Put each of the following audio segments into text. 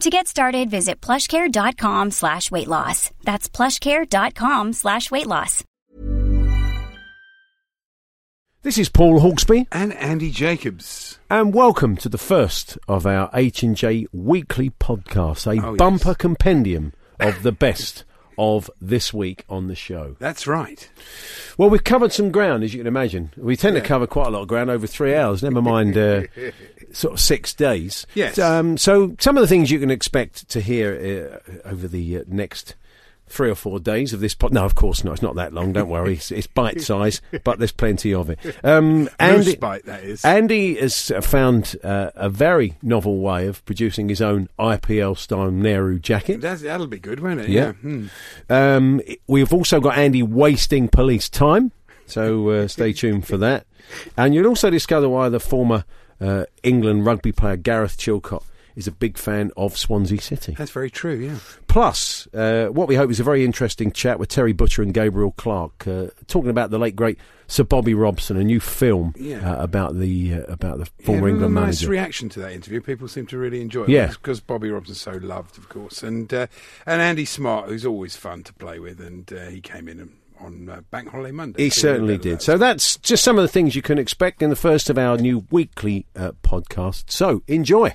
To get started, visit plushcare.com slash weight loss. That's plushcare.com slash weight loss. This is Paul Hawksby, and Andy Jacobs. and welcome to the first of our H and J weekly podcasts, a Oh, yes. bumper compendium of the best of this week on the show. That's right. Well, we've covered some ground, as you can imagine. We tend to cover quite a lot of ground over three hours. Never mind. Uh, Sort of six days. Yes. Um, so some of the things you can expect to hear uh, over the uh, next three or four days of this pod. No, of course not. It's not that long. Don't worry. It's, it's bite size, but there's plenty of it. Um, Andy, spite, that is. Andy has found uh, a very novel way of producing his own IPL style Nehru jacket. That's, that'll be good, won't it? Yeah. Hmm. Um, we've also got Andy wasting police time, so uh, stay tuned for that. And you'll also discover why the former uh, England rugby player Gareth Chilcott is a big fan of Swansea City. That's very true, yeah. Plus, uh, what we hope is a very interesting chat with Terry Butcher and Gabriel Clark, uh, talking about the late great Sir Bobby Robson, a new film Yeah. uh, about the uh, about the former was England a nice manager. reaction to that interview. People seem to really enjoy it. Yeah. Because Bobby Robson's so loved, of course. And uh, and Andy Smart, who's always fun to play with. And uh, he came in on uh, Bank Holiday Monday. He certainly did. that. So that's just some of the things you can expect in the first of our new weekly uh, podcast. So enjoy.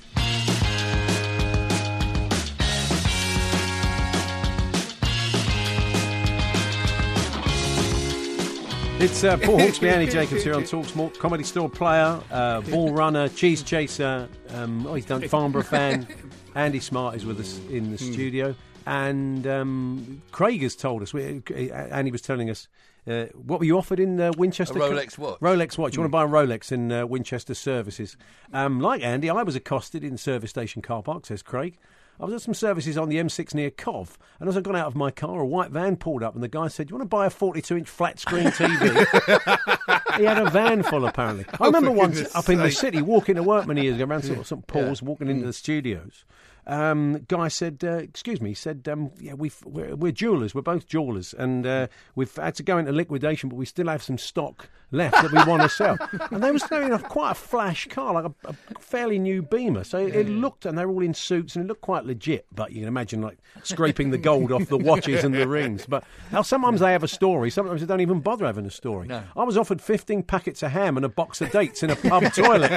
It's uh, Paul Hawksby, Andy Jacobs here on Talksport. Comedy store player, uh, ball runner, cheese chaser. Um, oh, he's done Farnborough fan. Andy Smart is with us in the studio, and um, Craig has told us. We, uh, Andy was telling us. Uh, what were you offered in uh, Winchester? A Rolex watch. Rolex watch. You want to buy a Rolex in uh, Winchester Services? Um, like Andy, I was accosted in service station car park. Says Craig. I was at some services on the M6 near Cov, and as I got out of my car, a white van pulled up, and the guy said, "Do you want to buy a 42-inch flat screen TV?" he had a van full, apparently. I remember once up in the city, walking to work many years ago, around sort of St Paul's, walking into the studios. Um, guy said, uh, "Excuse me," he said, um, "Yeah, we've, we're, we're jewellers. We're both jewellers, and uh, we've had to go into liquidation, but we still have some stock left that we want to sell." and they was going off quite a flash car, like a, a fairly new Beamer. So it, it looked, and they were all in suits, and it looked quite legit. But you can imagine, like scraping the gold off the watches and the rings. But now sometimes they have a story. Sometimes they don't even bother having a story. No. I was offered 15 packets of ham and a box of dates in a pub toilet.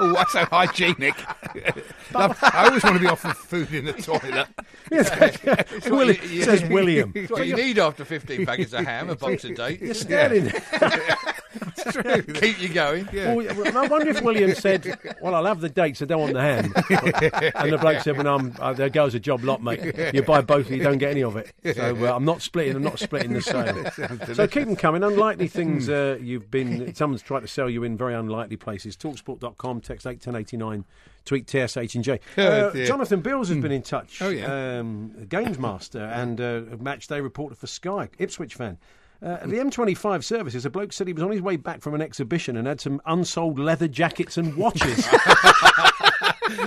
Oh, that's so hygienic. I always want to be offered food in the toilet. Willi- says William. What you need after 15 packets of ham, a box of Staring. Keep you going. Well, well, I wonder if William said, "Well, I'll have the dates. I don't want the ham." and the bloke said, "Well, I'm, uh, there goes a job lot, mate. You buy both, you don't get any of it. So uh, I'm not splitting. I'm not splitting the sale. so keep them coming. Unlikely things uh, you've been. Someone's tried to sell you in very unlikely places. Talksport.com. Text eight ten eighty nine. Tweet TSH and J. Oh, Uh. Jonathan Bills has been in touch. Oh, yeah. Um, games master and uh, a match day reporter for Sky. Ipswich fan. Uh, at the M25 services, a bloke said he was on his way back from an exhibition and had some unsold leather jackets and watches.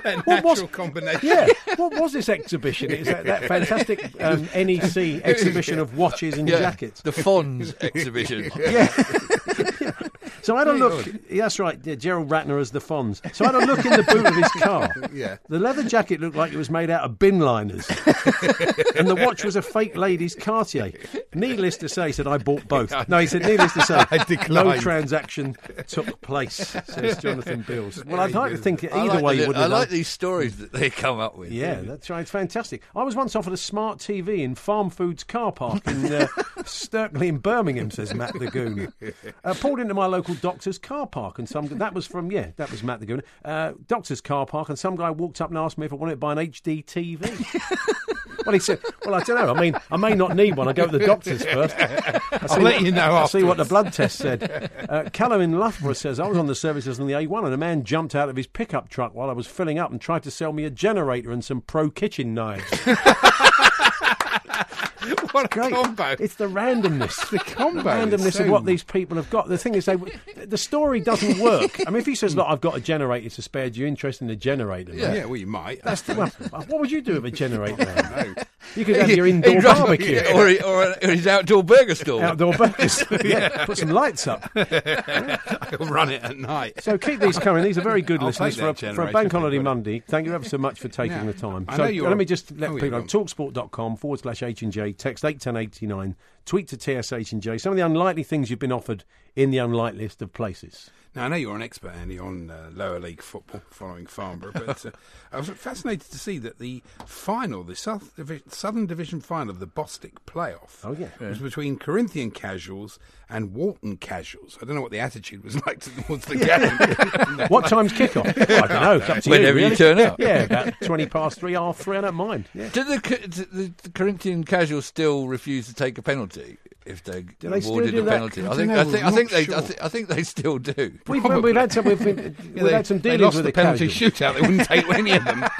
A What was- combination. yeah, what was this exhibition? It's that, that fantastic um, NEC exhibition of watches and Yeah, jackets. The Fonz exhibition. Yeah. So I had a look. yeah, That's right, yeah, Gerald Ratner as the Fonz. So I had a look in the boot of his car. Yeah. The leather jacket looked like it was made out of bin liners. and the watch was a fake lady's Cartier. Needless to say, he said, I bought both. No, he said, needless to say, no transaction took place, says Jonathan Bills. Well, I'd like to think either like, way the- would I like done. these stories that they come up with. Yeah, that's right. It's fantastic. I was once offered a smart TV in Farm Foods car park in uh, Stirchley in Birmingham, says Matt the Goon. Uh, pulled into my local doctor's car park, and some that was from yeah, that was Matt the Goon. Uh, doctor's car park, and some guy walked up and asked me if I wanted to buy an HD TV. well, he said, "Well, I don't know. I mean, I may not need one. I go to the doctor's first. I'll let you know I'll see what the blood test said. Uh, Callum in Loughborough says I was on the services on the A1, and a man jumped out of his pickup truck while I was filling up and tried to sell me a generator and some pro kitchen knives. what a Great. combo. It's the randomness, the combo the randomness of what these people have got. The thing is, they, the story doesn't work. I mean, if he says, "Look, I've got a generator to spare. Do you interested in a generator?" Yeah, mate?" well, you might. That's the, well, what would you do with a generator? You could have your indoor barbecue. or, or, or his outdoor burger store. Outdoor burgers. yeah, put some lights up. I'll run it at night. So keep these coming. These are very good I'll listeners for a, for a bank holiday. Monday. Thank you ever so much for taking Yeah. the time. I so let me just let oh, people yeah, know. Talksport.com forward slash H and J. Text eight ten eighty nine. Tweet to TSH and J. Some of the unlikely things you've been offered in the unlikely list of places. Now, I know you're an expert, Andy, on uh, lower league football following Farnborough, but uh, I was fascinated to see that the final, the South Divi- Southern Division final of the Bostik playoff, Oh, yeah. was between Corinthian casuals and Walton casuals. I don't know what the attitude was like towards the game. What time's kickoff? Well, I don't know. It's up to Whenever you, you turn up. Yeah, about twenty past three, half three. I don't mind. Yeah. Do the, the, the Corinthian casuals still refuse to take a penalty if they're Do they awarded do a penalty? I I think I think I think they sure. I, thi- I think they still do. We've, we've had some. We've, been, Yeah, we've they, had some they dealings lost with the penalty casuals. shootout. They wouldn't take any of them.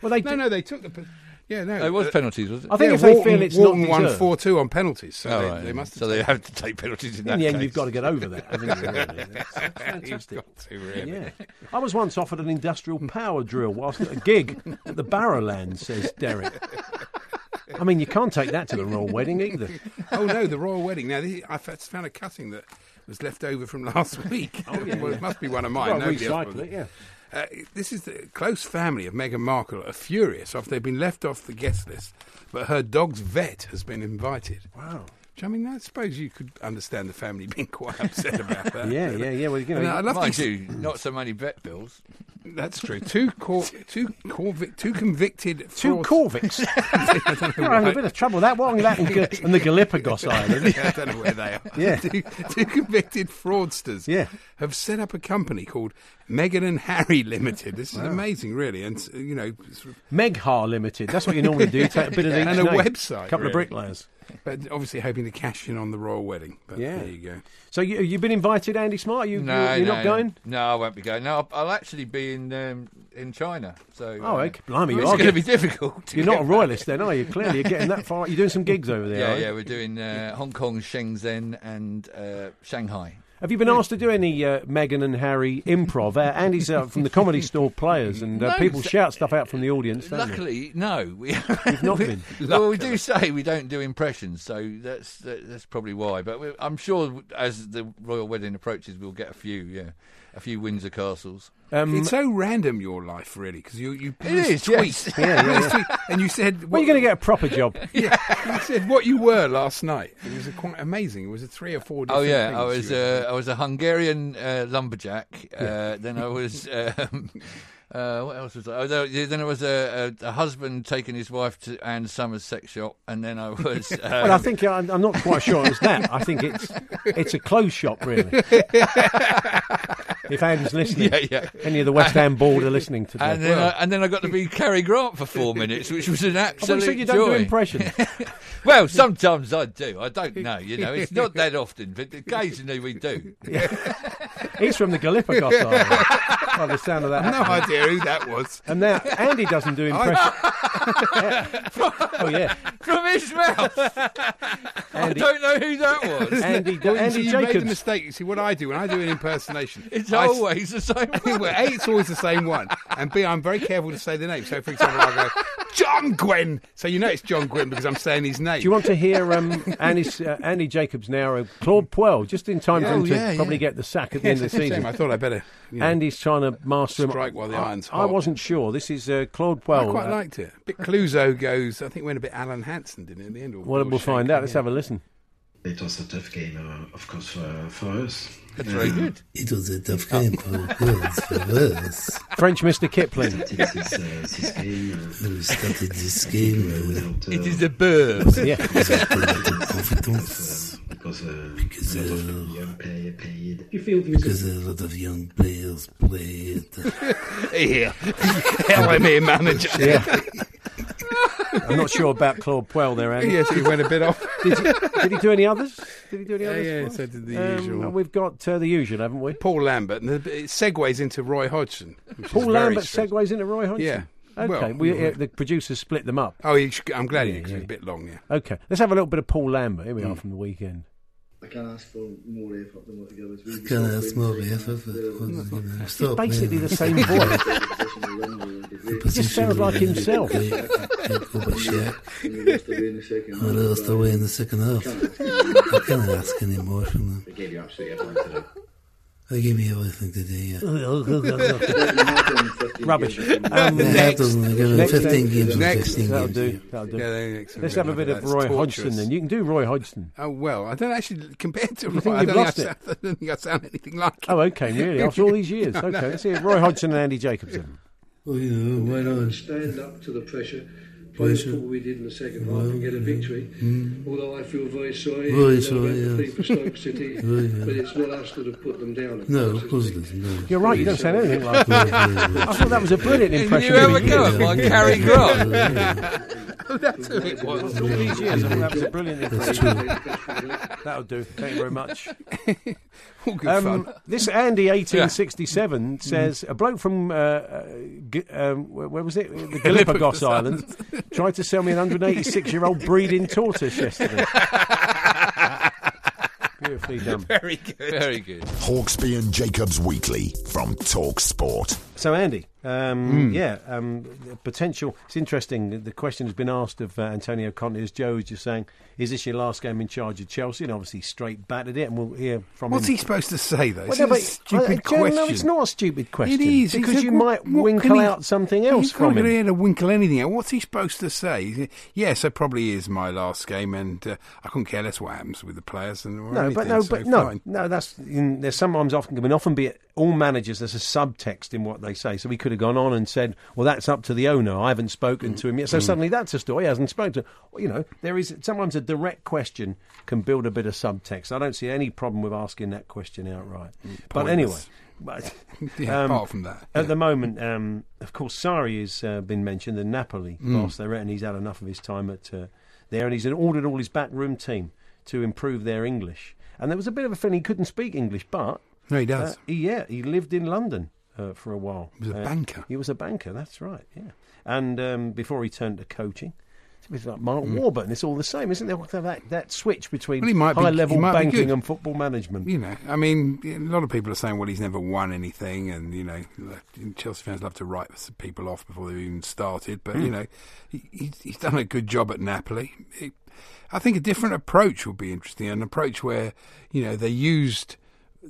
Well, they no, did- no, they took the. pe- Yeah, no. It was uh, penalties, was it? I think yeah, if they feel it's Walton not won deserved, four two on penalties, so Oh, they, right. they must. so they have to take penalties in that in the end, case. you've got to get over that. haven't you, really? That's, that's You've fantastic. to, really. Yeah. I was once offered an industrial power drill whilst at a gig at the Barrowland, says Derek. I mean, you can't take that to the royal wedding either. oh no, the royal wedding. Now this, I f- found a cutting that was left over from last week. Oh yeah, well, yeah. it must be one of mine. Well, Nobody else recycle it, yeah. Uh, this is the close family of Meghan Markle are furious after they've been left off the guest list, but her dog's vet has been invited. Wow. Which, I mean, I suppose you could understand the family being quite upset about that. Yeah, yeah, yeah. Well, you And know, I'd love Mind to. you, not so many vet bills. That's true. Two cor- two corvi- two convicted two frauds- Corvics. I don't know You're having a bit of trouble with that. What on that and, Ga- and the Galapagos Island? Yeah, I don't know where they are. Yeah. two, two convicted fraudsters Yeah. have set up a company called Megan and Harry Limited. This is amazing, really. And, you know, sort of- Meghar Limited. That's what you normally do. Take a bit of each And a name. website, A couple of bricklayers. But obviously hoping to cash in on the royal wedding. But Yeah. there you go. So you, you've been invited, Andy Smart? You, No, you're, you're no, not going? No, I won't be going. No, I'll, I'll actually be in um, in China. So Oh, uh, okay. Blimey, you it's are going to be difficult. to You're not a get- royalist then, are you? Clearly, you're getting that far. You're doing some gigs over there. Yeah, yeah, we're doing uh, Hong Kong, Shenzhen, and uh, Shanghai. Have you been asked to do any uh, Meghan and Harry improv? Uh, Andy's uh, from the Comedy Store Players, and uh, No, people shout stuff out from the audience. Don't they? Luckily, no, we You've not been. well, we do say we don't do impressions, so that's that, that's probably why. But I'm sure as the royal wedding approaches, we'll get a few, yeah, a few Windsor castles. Um, it's so random, your life, really, because you, you It is, tweet. yes. yeah, yeah, yeah. Tweet, and you said. Well, you're going to get a proper job. Yeah, you said what you were last night. It was a quite amazing. It was a three or four. Oh yeah, things I was uh, I was a Hungarian uh, lumberjack. Uh, then I was. Um, Uh, what else was I? Oh, there- then I was a, a, a husband taking his wife to Anne Summers' sex shop, and then I was. Um, Well, I think I'm, I'm not quite sure it's that. I think it's it's a clothes shop, really. If Anne's listening, yeah, yeah. any of the West Ham board are listening to And then, I, and then I got to be Cary Grant for four minutes, which was an absolute said you don't joy. do impressions. Well, sometimes I do. I don't know. You know, it's not that often, but occasionally we do. He's from the Galapagos Island. By the sound of that. no idea who that was. And now Andy doesn't do impressions. oh yeah, From his mouth. I Andy. don't know who that was. Andy, Well, Andy you made the mistake. You see, what I do when I do an impersonation, It's I s- always the same. well, A, it's always the same one, and B, I'm very careful to say the name. So, for example, I go, John Gwynn. So you know it's John Gwynn because I'm saying his name. Do you want to hear um, Andy's, uh, Andy Jacobs now? Uh, Claude Puel, just in time for him Oh, to yeah, probably yeah. get the sack at the end of the season. I thought I'd better. You know, Andy's trying to master him. Strike while the I- iron's I, wasn't sure. This is uh, Claude I Puel. quite uh, liked it. A bit Clouseau goes. I think went a bit Alan Hansen, didn't it? In the end, Well, we'll find out. Let's yeah. have a listen. It was a tough game, uh, of course, for, for us. That's very good. It was a tough game for us, for us. French Mr. Kipling. Started this, uh, this game uh, We started this game uh, It is a bird. yeah. without a lot of confidence. because, uh, Because, a lot uh, of young player paid. You feel Because a lot of young players played. Here, LMA manager. Yeah. I'm not sure about Claude Puel there, Andy. yes, he went a bit off. Did, you, did he do any others? Did he do any others? yeah, so did the Um, usual. We've got uh, the usual, haven't we? Paul Lambert, and it segues into Roy Hodgson. Paul Lambert strange. segues into Roy Hodgson. Yeah. Okay. Well, we, uh, the producers split them up. Oh, I'm glad Yeah, you because yeah. it's a bit long, yeah. Okay. Let's have a little bit of Paul Lambert. Here we Hmm. are from the weekend. I can't ask for more effort than what the others. We Can I ask more effort? Stop Basically the same voice. It just sounds like himself. We lost away in the second half. I can't ask any more from them. They gave you absolutely everything to do. They give me everything to do, yeah. Rubbish. Um, half dozen, I give them next 15 then. games Next. 15 that'll games. do. That'll do. Yeah, they- excellent. Let's have a bit of Roy torturous. Hodgson then. You can do Roy Hodgson. Oh well, I don't actually compared to. You think Roy, I you've don't lost think I, it? sound, I don't think I sound anything like. him. Oh, okay, really? After all these years. Okay, let's hear Roy Hodgson and Andy Jacobson. Well, you know, why not? Stand up to the pressure, play the Pressure. football we did in the second half and get a victory. Mm. Although I feel very sorry, Very sorry, yeah. for Stoke City, Very, yeah. but it's not us that have put them down. No, of course it doesn't. No. You're right, you don't say anything like Yeah, him. yeah, yeah. I thought that was a brilliant Did impression. you of ever you. go like Cary Grant? That's who it was. All these years, I thought that was a brilliant impression. That'll do. Thank you very much. All good Um, fun. this Andy eighteen sixty seven says a bloke from uh, uh, G- um, where, where was it? The Galapagos Islands tried to sell me an 186 year old breeding tortoise yesterday. Beautifully done. Very good. Very good. Hawksby and Jacobs Weekly from Talk Sport. So Andy, um, Hmm. yeah, um, potential. It's interesting. The question has been asked of uh, Antonio Conte, as Joe was just saying. Is this your last game in charge of Chelsea? And obviously, straight battered it, and we'll hear from What's him. he supposed to say though? Well, no, a but- stupid question. No, it's not a stupid question. It is because you what- might what winkle he- out something else from him. really to winkle anything out. What's he supposed to say? Yes, it probably is my last game, and uh, I couldn't care less what happens with the players. And No, but no, so but no, fine. no. That's in, there's sometimes often can often be all managers. There's a subtext in what they say. So we could have gone on and said, "Well, that's up to the owner. I haven't spoken to him yet." Mm. So suddenly that's a story. He hasn't spoken to. Well, you know, there is sometimes a direct question can build a bit of subtext. I don't see any problem with asking that question outright. But anyway, but, Yeah, um, apart from that, At the moment, um, of course, Sarri has uh, been mentioned, the Napoli Mm. boss. They reckon he's had enough of his time at uh, there, and he's ordered all his backroom team to improve their English. And there was a bit of a feeling he couldn't speak English, but No, he does. uh, he, yeah, he lived in London uh, for a while. He was a Uh, banker. He was a banker. That's right. Yeah, and um, before he turned to coaching. It's like Mark Mm. Warburton. It's all the same, isn't there? That, that switch between Well, he might be- high level banking and football management. You know, I mean, a lot of people are saying, well, he's never won anything, and you know, Chelsea fans love to write people off before they've even started. But Hmm. you know, he, he's, he's done a good job at Napoli. It, I think a different approach would be interesting, an approach where you know they used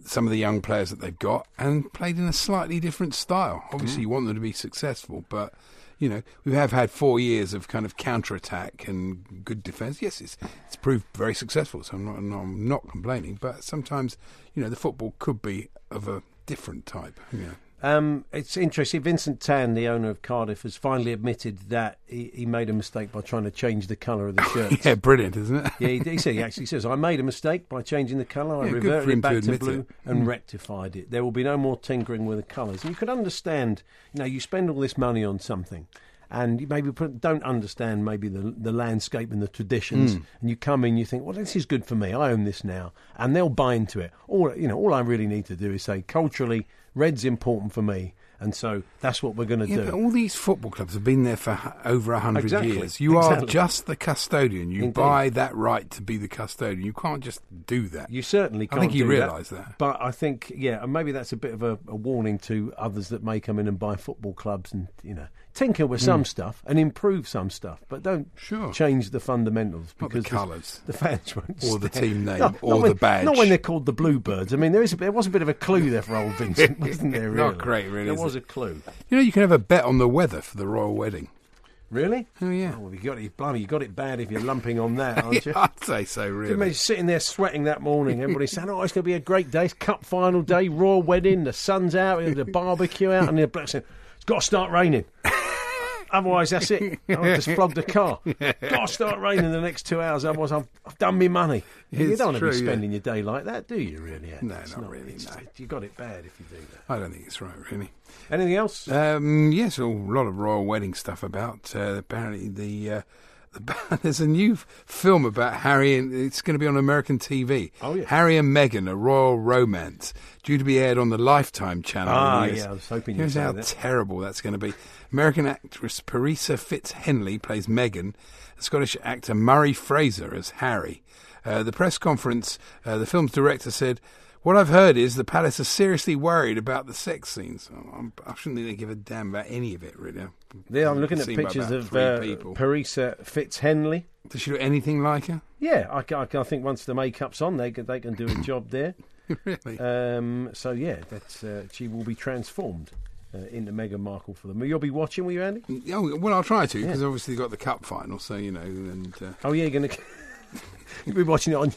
some of the young players that they've got and played in a slightly different style. Obviously, mm. you want them to be successful, but you know, we have had four years of kind of counter attack and good defence. Yes, it's it's proved very successful, so I'm not, no, I'm not complaining. But sometimes, you know, the football could be of a different type. You know. Um, it's interesting. Vincent Tan, the owner of Cardiff, has finally admitted that he, he made a mistake by trying to change the colour of the shirt. Yeah, brilliant, isn't it? yeah, he, he said he actually says I made a mistake by changing the colour. I Yeah, good reverted it back to to, blue it. and Mm. rectified it. There will be no more tinkering with the colours. And you could understand, you know, you spend all this money on something. And you maybe don't understand maybe the the landscape and the traditions, Mm. and you come in, you think, well, this is good for me. I own this now, and they'll buy into it. All you know, all I really need to do is say, culturally, red's important for me, and so that's what we're going to Yeah, do. but all these football clubs have been there for over a hundred Exactly, years. You are just the custodian. You Indeed. buy that right to be the custodian. You can't just do that. You certainly can't. I think you realise that. But I think, yeah, and maybe that's a bit of a, a warning to others that may come in and buy football clubs and you know tinker with some Mm. stuff and improve some stuff, but don't Sure. change the fundamentals Not the because colours. the fans won't Or the stand- team name, No, or not the badge. Not when they're called the Bluebirds. I mean, there is a, there was a bit of a clue there for old Vincent, wasn't there? Really? Not great, really, There is was a clue. You know, you can have a bet on the weather for the royal wedding. Really? Oh yeah. Oh, well, you got it, blimey, you got it bad if you're lumping on that, aren't you? I'd say so. Really. imagine sitting there sweating that morning, everybody saying, "Oh, it's going to be a great day. It's cup final day, royal wedding. The sun's out, the barbecue out, and the saying, it's got to start raining. Otherwise, that's it. I've just flogged the car. Got to start raining the next two hours. Otherwise, I've, I've done me money. you don't want to be yeah. spending your day like that, do you? Really? Andy? No, It's not really, no. You got it bad if you do that. I don't think it's right, really. Anything else? Um, yes, a lot of royal wedding stuff about. Uh, apparently, the, uh, the there's a new film about Harry, and it's going to be on American TV. Oh, yeah. Harry and Meghan, a royal romance, due to be aired on the Lifetime channel. Ah, in the US. yeah, I was hoping you'd Here's how that. terrible that's going to be. American actress Parisa Fitz-Henley plays Meghan. Scottish actor Murray Fraser as Harry. Uh, the press conference, uh, the film's director said. What I've heard is the palace are seriously worried about the sex scenes. I'm, I shouldn't think they give a damn about any of it, really. There, I'm looking at pictures of uh, people. Parisa Fitzhenley. Does she look anything like her? Yeah, I, I, I think once the makeup's on, they can, they can do a job there. really? Um, so yeah, that's uh, she will be transformed uh, into Meghan Markle for them. You'll be watching, will you, Andy? oh, well, I'll try to because obviously you've got the cup final, so you know. And uh, Oh yeah, you're gonna. You'll be watching it on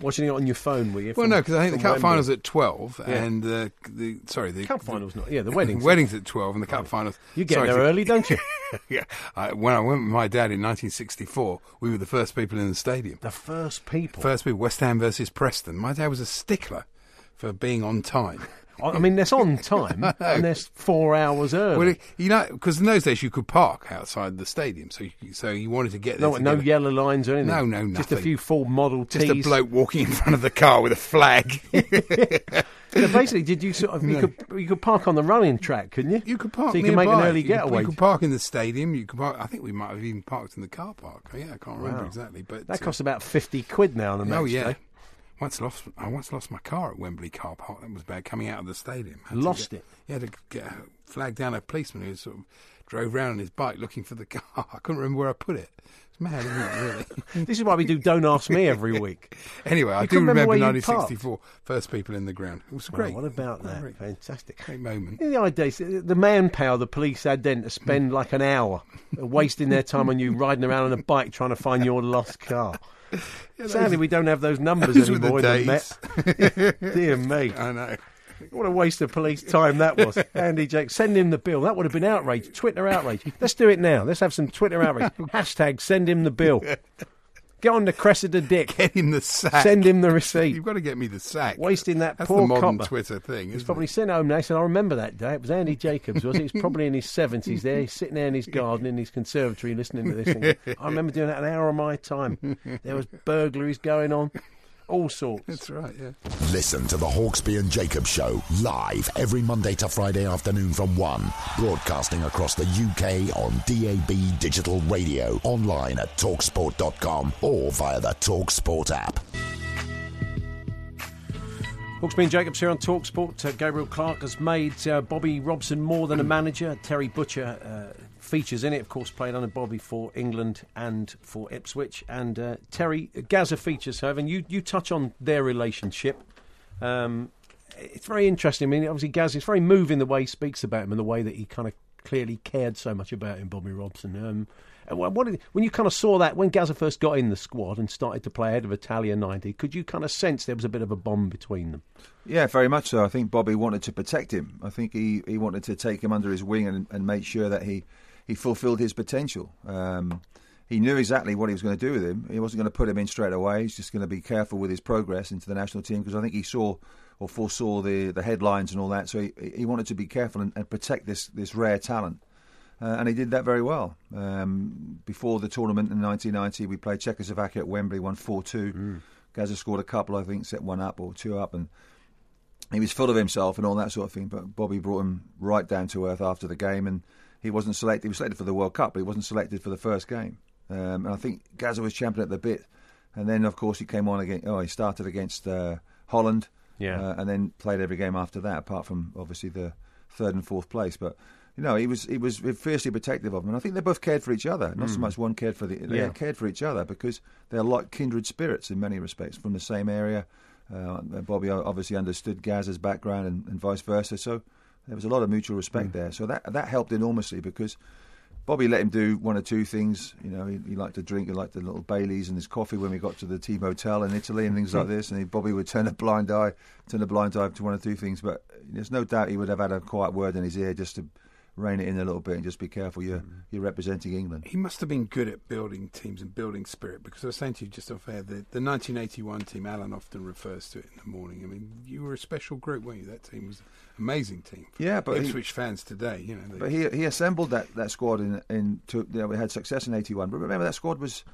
watching it on your phone, will you? well, no, because I think the cup Wembley? final's at twelve, Yeah. and the the sorry the Cup final's not. Yeah, the wedding's. wedding's at twelve, and the cup finals. You get sorry, there the- early, don't you? yeah, I, when I went with my dad in 1964, we were the first people in the stadium. the first people. First people, West Ham versus Preston. My dad was a stickler for being on time. I mean, that's on time, and that's four hours early. Well, you know, because in those days you could park outside the stadium, so you, so you wanted to get there. no, no get yellow lines or anything. No, no, no. Just a few full model just a bloke walking in front of the car with a flag. So basically, did you sort of you could you could park on the running track, couldn't you? You could park. So you can make an early You could- getaway. You could park in the stadium. You could park. I think we might have even parked in the car park. Yeah, I can't remember Wow. exactly, but That uh, costs about fifty quid now on the match Oh yeah. day. Once lost, I once lost my car at Wembley car park. That was bad. Coming out of the stadium, Lost get- it? Had to get a flag down a policeman who sort of drove round on his bike looking for the car. I couldn't remember where I put it. It's mad, isn't it? Really. This is why we do Don't Ask Me every week. anyway, I You do remember remember, where you parked? 1964. First people in the ground. It was Wow, great. what about that? Great, Fantastic. great moment. The idea the manpower the police had then to spend like an hour wasting their time on you riding around on a bike trying to find your lost car. Sadly, we don't have those numbers Those anymore Dear me. I know. What a waste of police time that was. Andy Jake, send him the bill. That would have been outrage. Twitter outrage. Let's do it now. Let's have some Twitter outrage. Hashtag send him the bill. Get on the Cressida dick. Get him the sack. Send him the receipt. You've got to get me the sack. Wasting that That's poor the modern copper. Twitter thing. He's probably it? sent home now. He said, I remember that day. It was Andy Jacobs, was it? He's probably in his 70s there. He's sitting there in his garden, in his conservatory, listening to this. Thing. I remember doing that an hour of my time. There was burglaries going on, all sorts. That's right. Yeah. Listen to the Hawksby and Jacob Show live every Monday to Friday afternoon from 1. Broadcasting across the UK on DAB digital radio, online at talksport.com or via the Talksport app. Hawksby and Jacobs here on Talksport. Uh, Gabriel Clark has made uh, Bobby Robson more than a manager. Terry Butcher uh, features in it, of course, played under Bobby for England and for Ipswich. And uh, Terry, Gaza features, however, and you, you touch on their relationship. Um, it's very interesting. I mean, obviously, Gaza is very moving the way he speaks about him and the way that he kind of clearly cared so much about him, Bobby Robson. Um, and what, when you kind of saw that, when Gaza first got in the squad and started to play ahead of Italia 90, could you kind of sense there was a bit of a bond between them? Yeah, very much so. I think Bobby wanted to protect him. I think he, he wanted to take him under his wing and, and make sure that he, he fulfilled his potential. Um, he knew exactly what he was going to do with him. He wasn't going to put him in straight away. He's just going to be careful with his progress into the national team because I think he saw or foresaw the, the headlines and all that. So he, he wanted to be careful and, and protect this, this rare talent. Uh, and he did that very well. Um, before the tournament in 1990, we played Czechoslovakia at Wembley, won 4 2. Gaza scored a couple, I think, set one up or two up. And he was full of himself and all that sort of thing. But Bobby brought him right down to earth after the game, and he wasn't selected. He was selected for the World Cup, but he wasn't selected for the first game. Um, and I think Gaza was champion at the bit. And then, of course, he came on again. Oh, he started against uh, Holland, Yeah. uh, and then played every game after that, apart from obviously the third and fourth place. But you know, he was he was fiercely protective of him, and I think they both cared for each other. Not so much one cared for the they Yeah. cared for each other because they're like kindred spirits in many respects, from the same area. Uh, Bobby obviously understood Gaz's background and, and vice versa, so there was a lot of mutual respect hmm. there. So that that helped enormously because Bobby let him do one or two things. You know, he, he liked to drink. He liked the little Baileys and his coffee when we got to the team hotel in Italy and things like hmm. this. And he, Bobby would turn a blind eye, turn a blind eye to one or two things. But there's no doubt he would have had a quiet word in his ear just to rein it in a little bit and just be careful. You're mm. you're representing England. He must have been good at building teams and building spirit because I was saying to you just off air the, the 1981 team. Alan often refers to it in the morning. I mean, you were a special group, weren't you? That team was an amazing team. For Yeah, but he- Ipswich fans today, you know. They, But he he assembled that, that squad in in to, you know, we had success in '81. But remember that squad was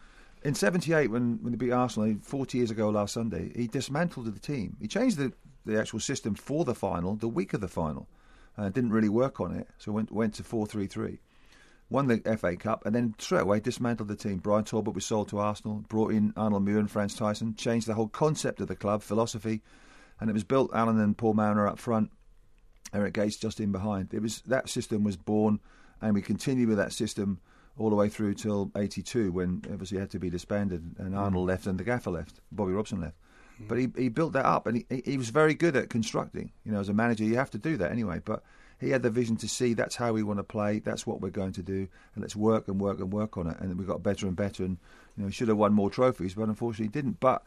in '78 when when they beat Arsenal 40 years ago last Sunday. He dismantled the team. He changed the the actual system for the final the week of the final. Uh, didn't really work on it, so went went to four three three. Won the FA Cup and then straight away dismantled the team. Brian Talbot was sold to Arsenal, brought in Arnold Mühren and Frans Thijssen, changed the whole concept of the club, philosophy, and it was built Alan and Paul Mariner up front, Eric Gates just in behind. It was that system was born, and we continued with that system all the way through till '82 when obviously it had to be disbanded and Arnold left and the gaffer left, Bobby Robson left. But he he built that up, and he- he was very good at constructing. You know, as a manager, you have to do that anyway. But he had the vision to see that's how we want to play, that's what we're going to do, and let's work and work and work on it. And we got better and better, and you know, he should have won more trophies, but unfortunately he didn't. But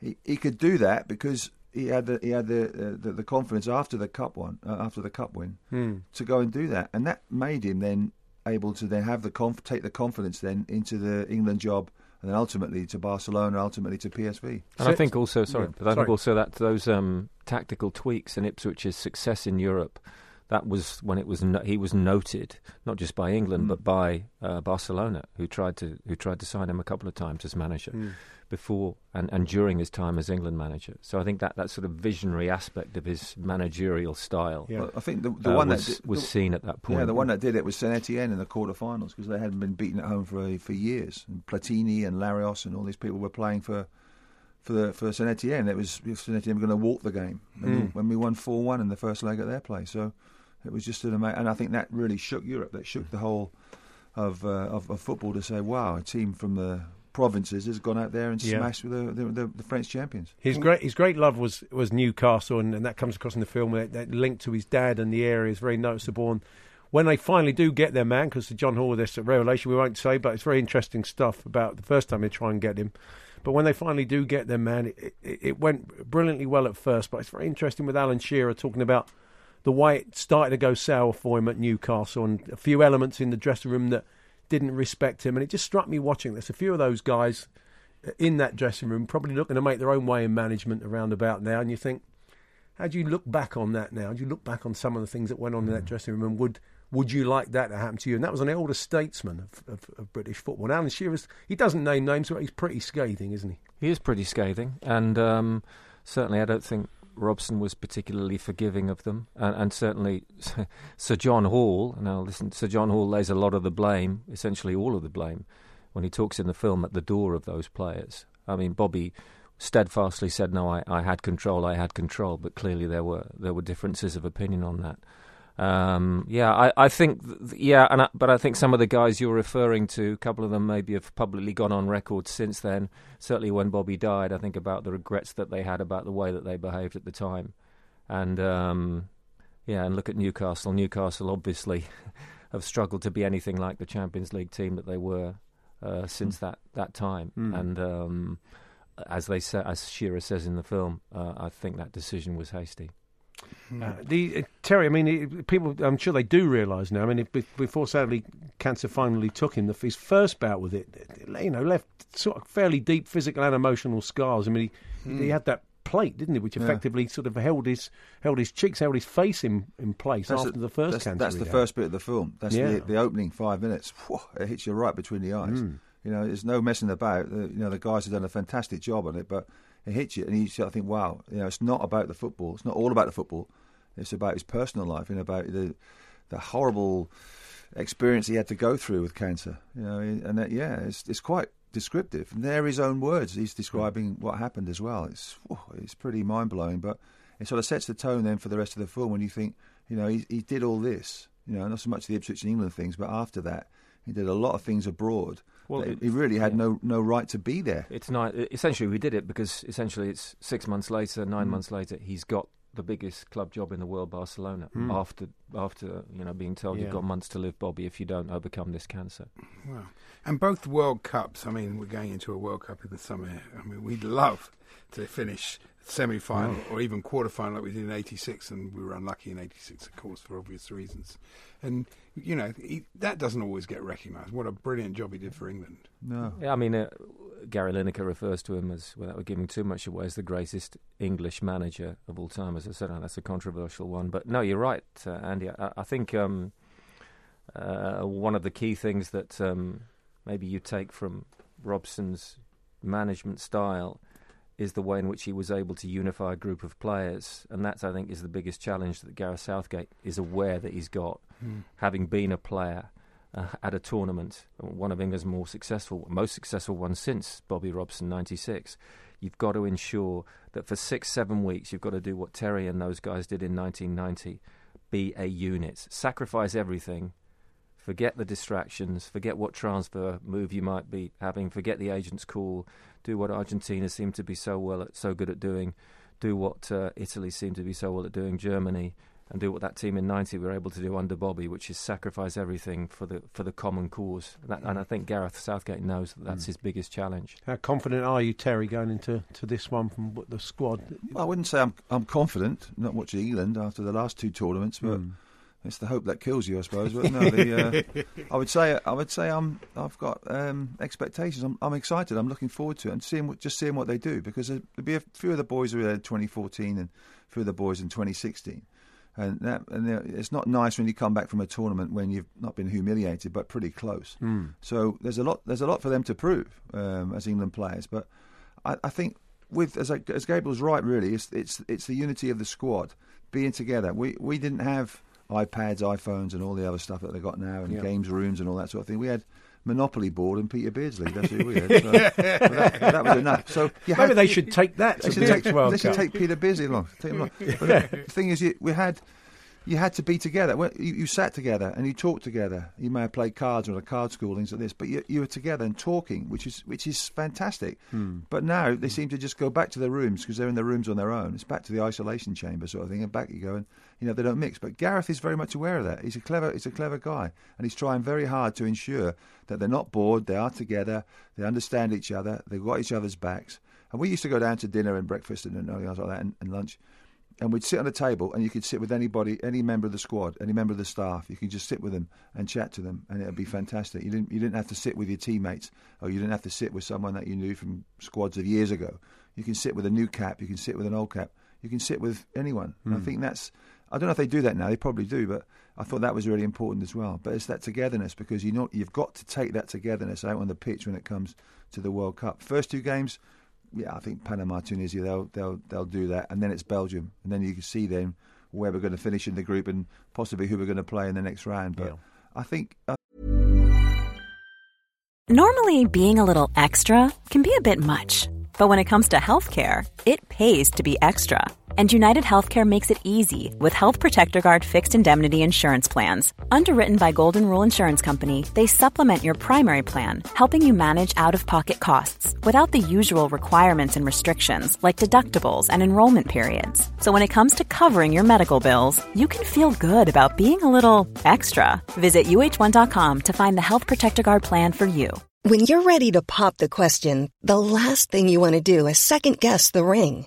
he, he could do that because he had the he had the uh, the, the confidence after the cup one uh, after the cup win Hmm. to go and do that, and that made him then able to then have the conf- take the confidence then into the England job, and then ultimately to Barcelona, ultimately to PSV. And I think also, sorry, Yeah, but I sorry. think also that those um, tactical tweaks in Ipswich's success in Europe, that was when it was no, he was noted not just by England Mm. but by uh, Barcelona, who tried to who tried to sign him a couple of times as manager Mm. before and, and during his time as England manager. So I think that that sort of visionary aspect of his managerial style, Well, I think the, the uh, one was, that did, was the- seen at that point. Yeah, the one that did it was Saint Etienne in the quarterfinals because they hadn't been beaten at home for for years. And Platini and Larios and all these people were playing for for the for Saint Etienne. It was Saint Etienne were going to walk the game Mm. when we won four one in the first leg at their place. So it was just an amazing, and I think that really shook Europe. That shook the whole of, uh, of of football to say, wow, a team from the provinces has gone out there and Yeah. smashed the, the, the, the French champions. His great his great love was was Newcastle, and, and that comes across in the film. That, that link to his dad and the area is very noticeable. And when they finally do get their man, because John Hall, this revelation we won't say, but it's very interesting stuff about the first time they try and get him. But when they finally do get their man, it, it, it went brilliantly well at first. But it's very interesting with Alan Shearer talking about the way it started to go sour for him at Newcastle and a few elements in the dressing room that didn't respect him. And it just struck me watching this. A few of those guys in that dressing room probably looking to make their own way in management around about now. And you think, how do you look back on that now? Do you look back on some of the things that went on in that dressing room and would would you like that to happen to you? And that was an elder statesman of, of, of British football. And Alan Shearer's, he doesn't name names, but he's pretty scathing, isn't he? He is pretty scathing, and um, certainly I don't think Robson was particularly forgiving of them. And, and certainly Sir John Hall, now listen, Sir John Hall lays a lot of the blame, essentially all of the blame, when he talks in the film at the door of those players. I mean, Bobby steadfastly said, "No, I, I had control, I had control," but clearly there were there were differences of opinion on that. Um, yeah, I, I think, th- yeah, and I, but I think some of the guys you're referring to, a couple of them maybe have publicly gone on record since then. Certainly, when Bobby died, I think about the regrets that they had about the way that they behaved at the time, and um, yeah, and look at Newcastle. Newcastle obviously have struggled to be anything like the Champions League team that they were uh, since that that time, Mm. and. Um, as they say, as Shearer says in the film, uh, I think that decision was hasty. Uh, the uh, Terry, I mean, it, people, I'm sure they do realise now. I mean, if, before sadly cancer finally took him, the, his first bout with it, you know, left sort of fairly deep physical and emotional scars. I mean, he, he Mm. had that plate, didn't he, which Yeah. effectively sort of held his held his cheeks, held his face in, in place That's after the, first that's, cancer. That's the first bit of the film. That's Yeah. the, the opening five minutes. Whew, it hits you right between the eyes. Mm. You know, there's no messing about. The, you know, the guys have done a fantastic job on it, but it hits you, and you sort of think, wow, you know, it's not about the football. It's not all about the football. It's about his personal life and about the the horrible experience he had to go through with cancer. You know, and that, yeah, it's it's quite descriptive. And they're his own words. He's describing what happened as well. It's it's pretty mind blowing, but it sort of sets the tone then for the rest of the film when you think, you know, he, he did all this. You know, not so much the Ipswich and England things, but after that, he did a lot of things abroad. Well, it- he really had yeah. no no right to be there. It's not essentially we did it because essentially it's six months later, nine Mm. months later, he's got the biggest club job in the world, Barcelona. Mm. After after you know being told Yeah. you've got months to live, Bobby, if you don't overcome this cancer. Wow. And both World Cups, I mean, we're going into a World Cup in the summer. I mean, we'd love to finish semi final or even quarter final like we did in 86, and we were unlucky in 86, of course, for obvious reasons. And, you know, he, that doesn't always get recognised. What a brilliant job he did for England. No. Yeah, I mean, uh, Gary Lineker refers to him as, without giving too much away, as the greatest English manager of all time. As I said, that's a controversial one. But no, you're right, uh, Andy. I, I think um, uh, one of the key things that um, maybe you take from Robson's management style is the way in which he was able to unify a group of players, and that I think is the biggest challenge that Gareth Southgate is aware that he's got, Hmm. having been a player uh, at a tournament, one of England's more successful, most successful ones since Bobby Robson '96. You've got to ensure that for six, seven weeks, you've got to do what Terry and those guys did in 1990: be a unit, sacrifice everything, forget the distractions, forget what transfer move you might be having, forget the agent's call, do what Argentina seemed to be so well, at, so good at doing, do what uh, Italy seemed to be so well at doing, Germany, and do what that team in '90 were able to do under Bobby, which is sacrifice everything for the for the common cause. That, and I think Gareth Southgate knows that that's Mm. his biggest challenge. How confident are you, Terry, going into to this one from the squad? I wouldn't say I'm I'm confident. Not watching England after the last two tournaments, but Mm. It's the hope that kills you, I suppose. But no, the, uh, I would say I would say I'm I've got um, expectations. I'm, I'm excited. I'm looking forward to it and seeing what, just seeing what they do because there'll be a few of the boys who were there in 2014 and a few of the boys in 2016. And that, and it's not nice when you come back from a tournament when you've not been humiliated, but pretty close. Mm. So there's a lot. There's a lot for them to prove um, as England players. But I, I think with as, I, as Gabriel's right, really, it's it's it's the unity of the squad being together. We we didn't have iPads, iPhones, and all the other stuff that they got now, and Yeah. games rooms and all that sort of thing. We had. Monopoly board and Peter Beardsley. That's who we had. So, that, that was enough. So you Maybe had- they should take that They should take, they should take Peter Beardsley along. Take along. But the thing is, you, we had you had to be together. You, you sat together and you talked together. You may have played cards or a card school things like this, but you, you were together and talking, which is which is fantastic. Hmm. But now they seem to just go back to their rooms because they're in their rooms on their own. It's back to the isolation chamber sort of thing, and back you go, and you know they don't mix. But Gareth is very much aware of that. He's a clever, he's a clever guy, and he's trying very hard to ensure that they're not bored. They are together. They understand each other. They've got each other's backs. And we used to go down to dinner and breakfast and, and else like that, and, and lunch. And we'd sit on a table, and you could sit with anybody, any member of the squad, any member of the staff. You could just sit with them and chat to them, and it'd be fantastic. You didn't, you didn't have to sit with your teammates, or you didn't have to sit with someone that you knew from squads of years ago. You can sit with a new cap, you can sit with an old cap, you can sit with anyone. And I Hmm. think that's, I don't know if they do that now. They probably do, but I thought that was really important as well. But it's that togetherness because you know you've got to take that togetherness out on the pitch when it comes to the World Cup. First two games, yeah, I think Panama, Tunisia, they'll they'll they'll do that, and then it's Belgium, and then you can see then where we're going to finish in the group and possibly who we're going to play in the next round. But I think uh, Normally, being a little extra can be a bit much, but when it comes to healthcare, it pays to be extra. And United Healthcare makes it easy with Health Protector Guard fixed indemnity insurance plans. Underwritten by Golden Rule Insurance Company, they supplement your primary plan, helping you manage out of pocket costs without the usual requirements and restrictions like deductibles and enrollment periods. So when it comes to covering your medical bills, you can feel good about being a little extra. Visit uh1.com to find the Health Protector Guard plan for you. When you're ready to pop the question, the last thing you want to do is second guess the ring.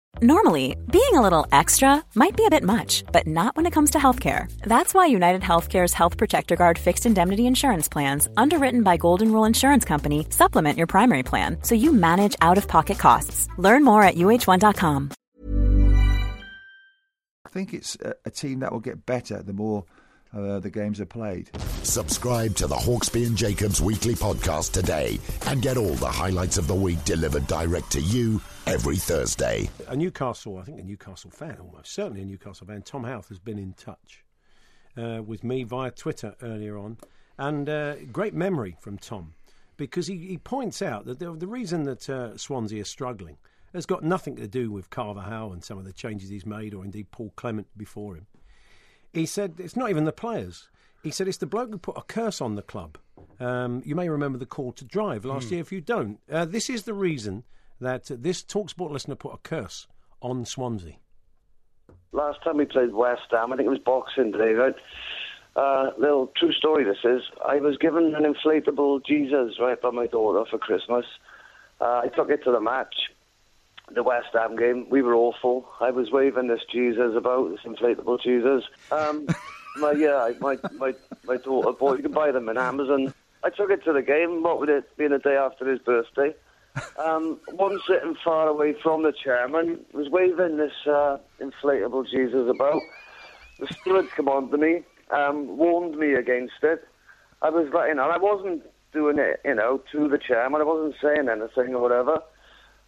Normally, being a little extra might be a bit much, but not when it comes to healthcare. That's why United Healthcare's Health Protector Guard fixed indemnity insurance plans, underwritten by Golden Rule Insurance Company, supplement your primary plan so you manage out of pocket costs. Learn more at uh1.com. I think it's a, a team that will get better the more uh, the games are played. Subscribe to the Hawksby and Jacobs weekly podcast today and get all the highlights of the week delivered direct to you every Thursday. A Newcastle, I think a Newcastle fan almost, certainly a Newcastle fan, Tom Houth has been in touch uh, with me via Twitter earlier on. And uh, great memory from Tom because he, he points out that the, the reason that uh, Swansea are struggling has got nothing to do with Carvalhal and some of the changes he's made, or indeed Paul Clement before him. He said it's not even the players. He said it's the bloke who put a curse on the club. Um, you may remember the call to drive last Hmm. year. If you don't, uh, this is the reason that this Talksport listener put a curse on Swansea. Last time we played West Ham, I think it was Boxing Day, right? Uh, little true story this is. I was given an inflatable Jesus, right, by my daughter for Christmas. Uh, I took it to the match, the West Ham game. We were awful. I was waving this Jesus about, this inflatable Jesus. Um, my, yeah, my, my, my daughter bought, you can buy them in Amazon. I took it to the game, what with it being the day after his birthday. Um, one sitting far away from the chairman was waving this uh, inflatable Jesus about. The steward come on to me, um, warned me against it. I was like, you know, I wasn't doing it, you know, to the chairman. I wasn't saying anything or whatever.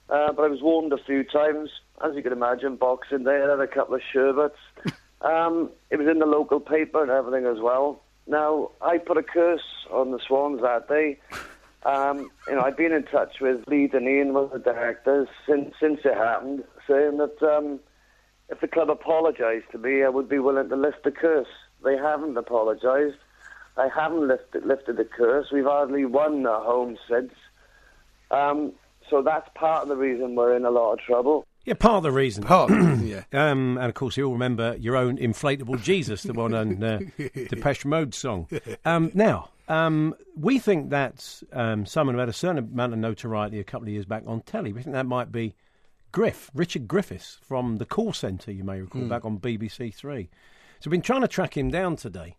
Uh, but I was warned a few times. As you can imagine, Boxing Day, I had a couple of sherbets. Um, it was in the local paper and everything as well. Now, I put a curse on the Swans that day. Um, you know, I've been in touch with Leigh Dineen, one of the directors, since since it happened, saying that um, if the club apologised to me, I would be willing to lift the curse. They haven't apologised. I haven't lifted lifted the curse. We've hardly won at home since. Um, so that's part of the reason we're in a lot of trouble. Yeah, part of the reason. Part, yeah. Um, and of course, you all remember your own inflatable Jesus, the one on uh, Depeche Mode song. Um, now, um, we think that um, someone who had a certain amount of notoriety a couple of years back on telly, we think that might be Griff, Richard Griffiths from the call centre, you may recall, Hmm. back on BBC Three. So we've been trying to track him down today.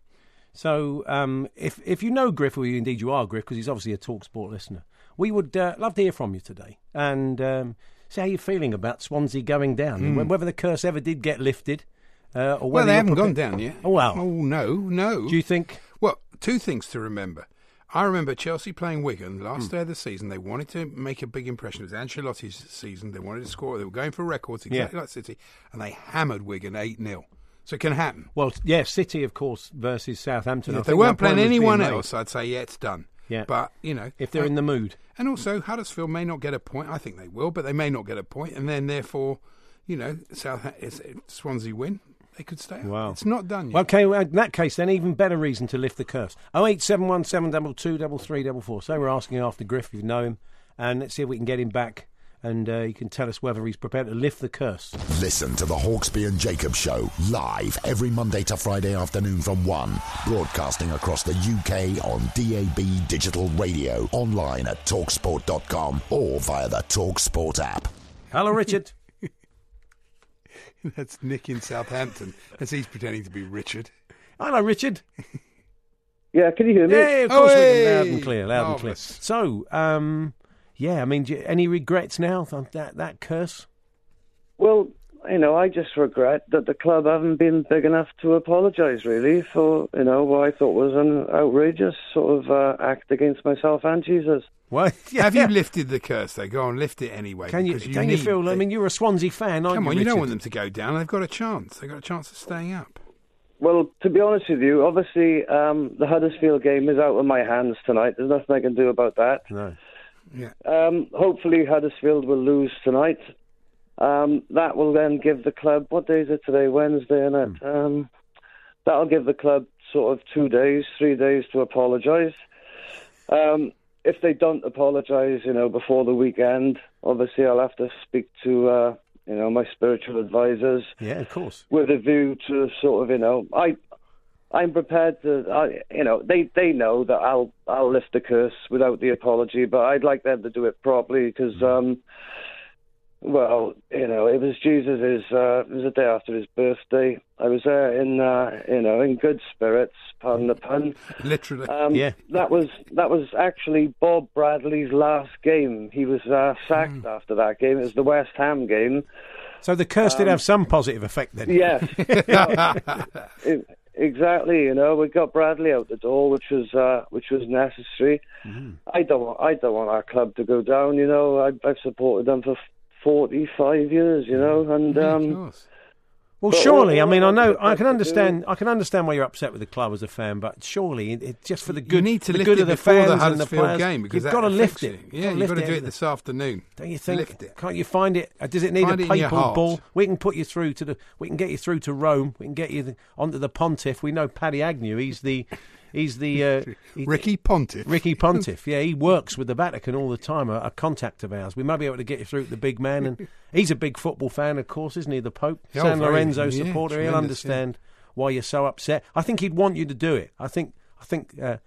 So um, if if you know Griff, or indeed you are Griff, because he's obviously a Talksport listener, we would uh, love to hear from you today and um, see how you're feeling about Swansea going down, and Mm. whether the curse ever did get lifted. Uh, or Well, they haven't gone down yet. Oh wow! Oh no, no. Do you think? Two things to remember. I remember Chelsea playing Wigan last Hmm. day of the season. They wanted to make a big impression. It was Ancelotti's season. They wanted to score. They were going for records exactly Yeah. like City, and they hammered Wigan eight 0 So it can happen. Well, yeah, City, of course, versus Southampton. I if they weren't playing anyone else, I'd say yeah, it's done. Yeah. But you know, If they're uh, in the mood. and also Huddersfield may not get a point. I think they will, but they may not get a point, and then therefore, you know, South Swansea win, they could stay. Up. Wow. It's not done yet. Okay, well, in that case, then even better reason to lift the curse. Oh eight seven one seven double two double three double four. So we're asking after Griff, if you know him, and let's see if we can get him back, and uh, he can tell us whether he's prepared to lift the curse. Listen to the Hawksbee and Jacob Show live every Monday to Friday afternoon from 1. Broadcasting across the UK on DAB digital radio, online at talksport.com or via the Talksport app. Hello, Richard. That's Nick in Southampton, as he's pretending to be Richard. Hello, Richard. Yeah, can you hear me? Hey, of course we can. Loud and clear, loud and clear. So, um, yeah, I mean, do you, any regrets now that that curse? Well, you know, I just regret that the club haven't been big enough to apologise, really, for, you know, what I thought was an outrageous sort of uh, act against myself and Jesus. What? Have you lifted the curse? though? go on, lift it anyway. Can you? because Can you need- feel? I mean, you're a Swansea fan, aren't Come you? on, you don't want them to go down. They've got a chance. They've got a chance of staying up. Well, to be honest with you, obviously um, the Huddersfield game is out of my hands tonight. There's nothing I can do about that. No. Yeah. Um, hopefully Huddersfield will lose tonight. Um, that will then give the club, what day is it today? Wednesday, isn't it? Um, that'll give the club sort of two days, three days to apologise. Um, if they don't apologise, you know, before the weekend, obviously I'll have to speak to, uh, you know, my spiritual advisors Yeah, of course. with a view to sort of, you know, I, I'm prepared to, I, you know, they they know that I'll I'll lift the curse without the apology, but I'd like them to do it properly because, um, well, you know, it was Jesus's, uh, it was the day after his birthday. I was there in, uh, you know, in good spirits, pardon the pun. Literally. Um, Yeah. That was that was actually Bob Bradley's last game. He was uh, sacked after that game. It was the West Ham game. So the curse did Um, have some positive effect then. Yes. E- exactly. You know, we got Bradley out the door, which was uh, which was necessary. I don't want I don't want our club to go down. You know, I, I've supported them for forty five years. You know, and Yeah, um. Well, But surely, all- I mean, I know, I can understand, do- I can understand why you're upset with the club as a fan, but surely, it, it, just for the good, you need to the lift good it of the fans the and the players, game because you've got to lift it. you. You've Yeah, gotta you've got to do it into this afternoon. Don't you think? Lift it. Can't you find it? uh, Does it need Find a it in your papal heart. We can put you through to the. We can get you through to Rome. We can get you the, onto the Pontiff. We know Paddy Agnew. He's the. He's the uh, he- Ricky Pontiff. Ricky Pontiff. Yeah, he works with the Vatican all the time. A, a contact of ours. We might be able to get you through to the big man, and he's a big football fan, of course, isn't he? The Pope, Oh, San very, Lorenzo yeah, supporter. He'll tremendous, yeah. understand why you're so upset. I think he'd want you to do it. I think. I think. Uh,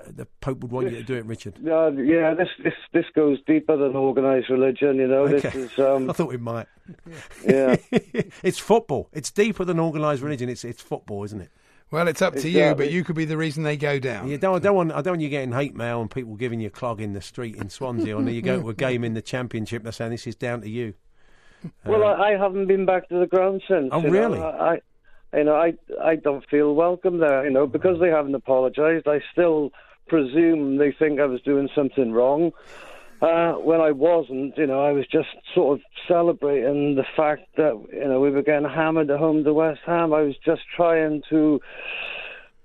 uh, the Pope would want you to do it, Richard. No, yeah, this this this goes deeper than organised religion. You know, this is um, I thought we might. Yeah. it's football. It's deeper than organised religion. It's it's football, isn't it? Well, it's up to you, but you could be the reason they go down. You don't, I don't want. I don't want you getting hate mail and people giving you a clog in the street in Swansea, or you go to a game in the Championship. And they're saying this is down to you. Well, uh, I, I haven't been back to the ground since. Oh, you know. really? I, you know, I, I don't feel welcome there. You know, because they haven't apologised. I still presume they think I was doing something wrong. Uh, when I wasn't, you know, I was just sort of celebrating the fact that you know we were getting hammered at home to West Ham. I was just trying to.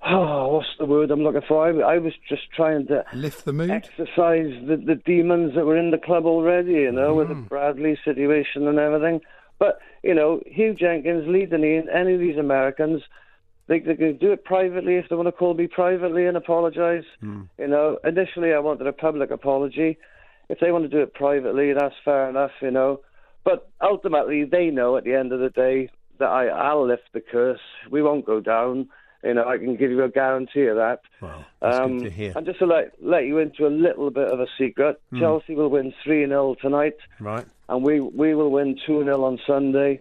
Oh, what's the word I'm looking for? I, I was just trying to lift the mood, exercise the, the demons that were in the club already. You know, with the Bradley situation and everything. But you know, Huw Jenkins leading in any of these Americans. They, they can do it privately if they want to call me privately and apologise. You know, initially I wanted a public apology. If they want to do it privately, that's fair enough, you know. But ultimately, they know at the end of the day that I, I'll lift the curse. We won't go down. You know, I can give you a guarantee of that. Well, that's Um, good to hear. And just to let, let you into a little bit of a secret, Hmm. Chelsea will win 3 0 tonight, Right. and we, we will win 2 0 on Sunday,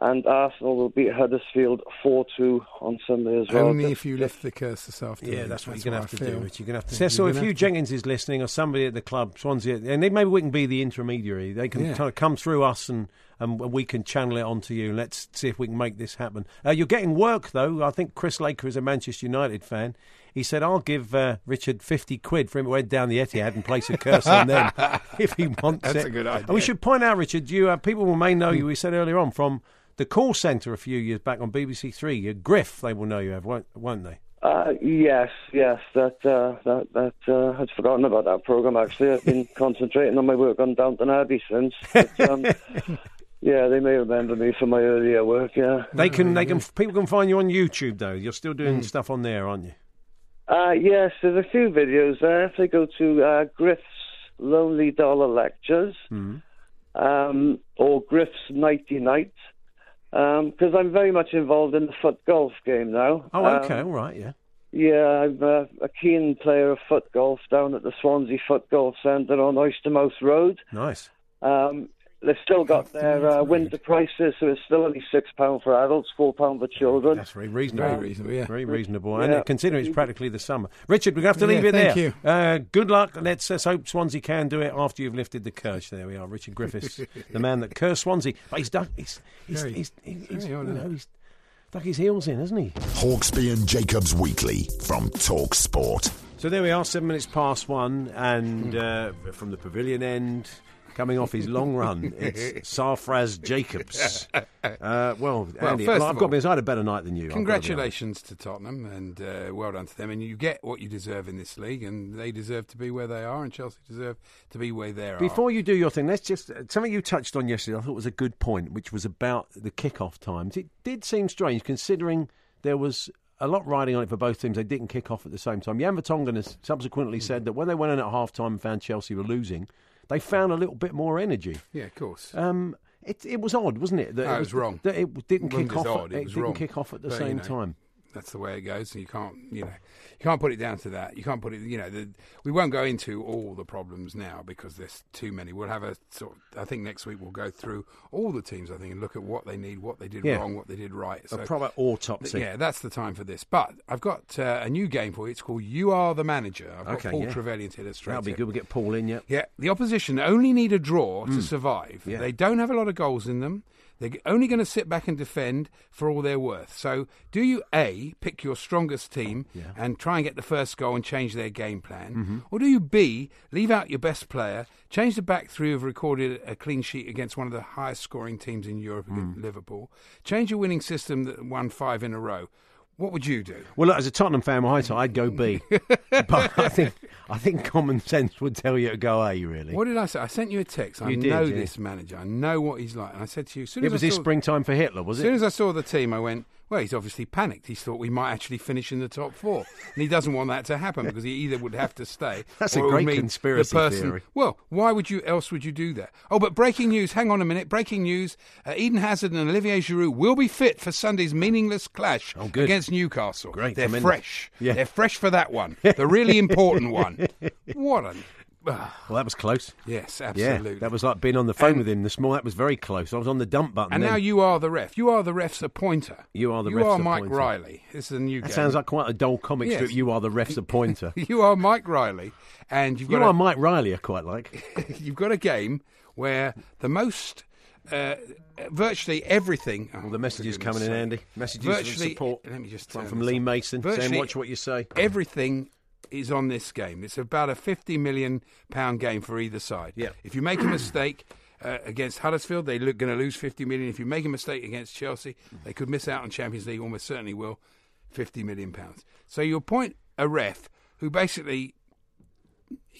and Arsenal will beat Huddersfield 4 2 on Sunday as well. Only if you lift the curse this afternoon. Yeah, that's what you're going to have to do, feel. You're going to have to. Yeah, So, so you're if gonna Huw have to- Jenkins is listening, or somebody at the club, Swansea, and they, maybe we can be the intermediary. They can Yeah. kind of come through us, and, and we can channel it onto you. Let's see if we can make this happen. Uh, you're getting work though. I think Chris Laker is a Manchester United fan. He said, "I'll give uh, Richard fifty quid for him to head down the Etihad and place a curse on them if he wants That's it." a good idea. And we should point out, Richard, you uh, people will may know you. We said earlier on from the call centre a few years back on BBC Three. Your Griff, they will know you have, won't, won't they? Uh, yes, yes, that uh, that that uh, I'd forgotten about that program. Actually, I've been concentrating on my work on Downton Abbey since. But, um, yeah, they may remember me for my earlier work. Yeah, They can, they can, people can find you on YouTube though. You're still doing stuff on there, aren't you? Uh, yes, there's a few videos there. If they go to uh, Griff's Lonely Dollar Lectures um, or Griff's Nighty Night, because I'm very much involved in the foot golf game now. Oh, okay, Um, all right, yeah. Yeah, I'm uh, a keen player of foot golf down at the Swansea Foot Golf Centre on Oystermouth Road. Nice. Um, they've still got their uh, winter prices, so it's still only six pound for adults, four pound for children. That's very reasonable. Very reasonable, yeah. Very reasonable. Yeah. And uh, considering it's practically the summer. Richard, we're going to have to Yeah, leave it thank there. Thank you. Uh, good luck. Let's, let's hope Swansea can do it after you've lifted the curse. There we are. Richard Griffiths, the man that cursed Swansea. But he's done. He's, he's, Very- he's, he's, he's, you know, he's dug his heels in, hasn't he? Hawksbee and Jacobs Weekly from Talk Sport. So there we are, seven minutes past one, and uh, from the pavilion end, coming off his long run, it's Sarfraz Jacobs. Uh, well, Well, Andy, first I've got all, honest, I had a better night than you. I've got to be honest. Congratulations to Tottenham and uh, well done to them. And you get what you deserve in this league, and they deserve to be where they are, and Chelsea deserve to be where they are. Before you do your thing, let's just something you touched on yesterday. I thought was a good point, which was about the kick-off times. It did seem strange considering there was a lot riding on it for both teams. They didn't kick off at the same time. Jan Vertonghen has subsequently said that when they went in at half time and found Chelsea were losing, they found a little bit more energy. Yeah, of course. Um, it it was odd, wasn't it? That No, it was wrong. That it didn't It kick off. at- odd, it it didn't wrong. kick off at the But, same you know, time. That's the way it goes. And You can't, you know, you can't put it down to that. You can't put it. You know, the, we won't go into all the problems now because there's too many. We'll have a sort. Of, I think next week we'll go through all the teams. I think and look at what they need, what they did Yeah. wrong, what they did right. A proper autopsy. Yeah, that's the time for this. But I've got uh, a new game for you. It's called You Are the Manager. I've got Okay, Paul yeah. Trevillion to illustrate That'll be good. We'll get Paul in. Yeah. Yeah, the opposition only need a draw to Mm. survive. Yeah. They don't have a lot of goals in them. They're only going to sit back and defend for all they're worth. So, do you A, pick your strongest team Yeah. and try and get the first goal and change their game plan? Mhm. Or do you B, leave out your best player, change the back three who've recorded a clean sheet against one of the highest scoring teams in Europe, Mm. Liverpool, change your winning system that won five in a row? What would you do? Well, look, as a Tottenham fan, myself, I'd go B. but I think I think common sense would tell you to go A. Really. What did I say? I sent you a text. I You did, know yeah. this manager. I know what he's like. And I said to you, as soon It as was I this saw- springtime for Hitler, was it? as it? soon as I saw the team, I went, well, he's obviously panicked. He's thought we might actually finish in the top four. And he doesn't want that to happen because he either would have to stay. That's a great conspiracy the person, theory. Well, why would you else would you do that? Oh, but breaking news. Hang on a minute. Breaking news. Uh, Eden Hazard and Olivier Giroud will be fit for Sunday's meaningless clash good. against Newcastle. Great, They're tremendous. fresh. Yeah. They're fresh for that one. the really important one. What a... Well, that was close. Yes, Yeah, absolutely. that was like being on the phone with him this morning. That was very close. I was on the dump button. And then. now you are the ref. You are the ref's appointer. You are the you ref's are Mike appointer. Riley. This is a new That game. sounds like quite a dull comic Yes. strip. You are the ref's appointer. you are Mike Riley, and you've you got are a, Mike Riley. I quite like. you've got a game where the most. Uh, virtually everything. Oh, the messages for coming in, Andy. Messages of virtually, support Let me just One from Lee on. Mason saying, "Watch what you say." Everything is on this game. It's about a fifty million pound game for either side. Yeah. If you make a mistake. Uh, against Huddersfield, they're going to lose 50 million. If you make a mistake against Chelsea, they could miss out on Champions League. Almost certainly will, 50 million pounds. So you appoint a ref who basically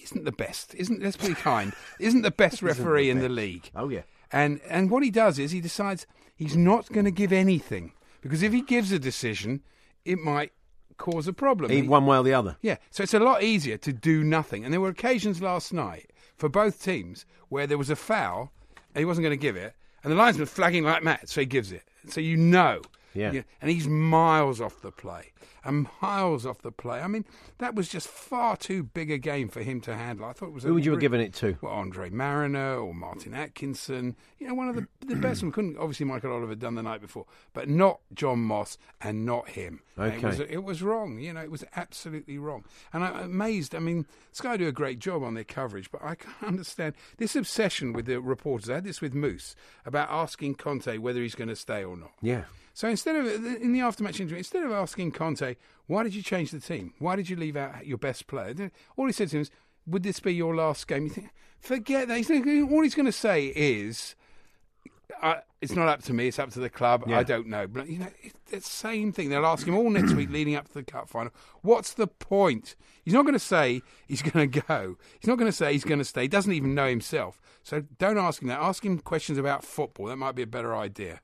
isn't the best. Isn't let's be kind. Isn't the best Isn't the referee in the league. Oh yeah. And and what he does is he decides he's not going to give anything because if he gives a decision, it might cause a problem. Either one way or the other. Yeah, so it's a lot easier to do nothing. And there were occasions last night for both teams where there was a foul and he wasn't going to give it, and the linesman flagging like mad, so he gives it. So you know. Yeah. And he's miles off the play. And miles off the play. I mean, that was just far too big a game for him to handle. I thought it was. Who a would you have given it to? Well, Andre Mariner or Martin Atkinson. You know, one of the, the best. We couldn't obviously Michael Oliver done the night before, but not John Moss and not him. And It was, Okay. it was wrong. You know, it was absolutely wrong. And I'm amazed. I mean, Sky do a great job on their coverage, but I can't understand this obsession with the reporters. I had this with Moose about asking Conte whether he's going to stay or not. Yeah. So instead of in the aftermatch interview, instead of asking Conte why did you change the team, why did you leave out your best player, all he said to him was, "Would this be your last game?" You think, forget that. He's all he's going to say is, "It's not up to me. It's up to the club. Yeah. I don't know." But you know, it's the same thing. They'll ask him all next week, leading up to the cup final. What's the point? He's not going to say he's going to go. He's not going to say he's going to stay. He doesn't even know himself. So don't ask him that. Ask him questions about football. That might be a better idea.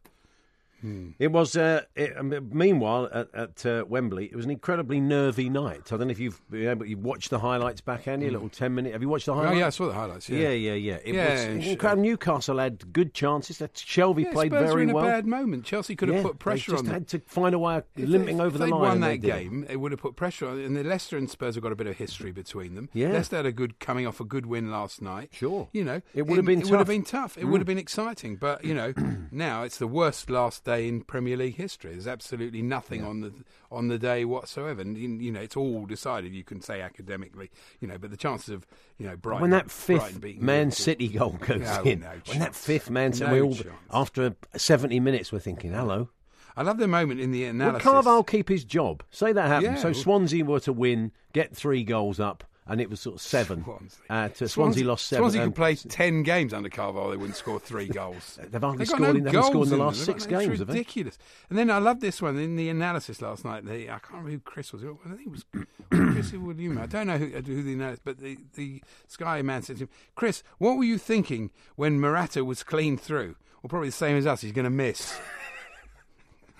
It was. Uh, it, um, meanwhile, at, at uh, Wembley, it was an incredibly nervy night. I don't know if you've been able, you watched the highlights back, Andy. A little ten minute. Have you watched the highlights? Oh, yeah, I saw the highlights, yeah. yeah, yeah. yeah. It Yeah, was and sh- incredible. Newcastle had good chances. That Shelvey Yeah, played Spurs very were in well. a bad moment. Chelsea could have put pressure they just on them. had to find a way of If limping they- over if the they'd line. won that game, it would have put pressure on. And the Leicester and Spurs have got a bit of history between them. Yeah. Leicester had a good coming off a good win last night. Sure, you know It would have been It would have been tough. It Mm. would have been exciting. But you know, now it's the worst last day in Premier League history. There's absolutely nothing on the on the day whatsoever. And you know, it's all decided. You can say academically, you know, but the chances of you know Brighton when that fifth Man City goal goes No, in, no when that fifth Man City, No we all, chance. after 70 minutes, we're thinking, hello. I love the moment in the analysis. Carvalhal keep his job? Say that happened. Yeah. So Swansea were to win, get three goals up, and it was sort of seven. Swansea. Uh, to Swansea, lost seven. Swansea could play ten games under Carvalhal. They wouldn't score three goals. They've hardly got scored in- they scored in the last six it's games, have they? ridiculous. And then I love this one in the analysis last night. They, I can't remember who Chris was. I think it was Chris William. I don't know who, who the analyst, but the, the Sky man said to him, "Chris, what were you thinking when Morata was clean through? Well, probably the same as us. He's going to miss."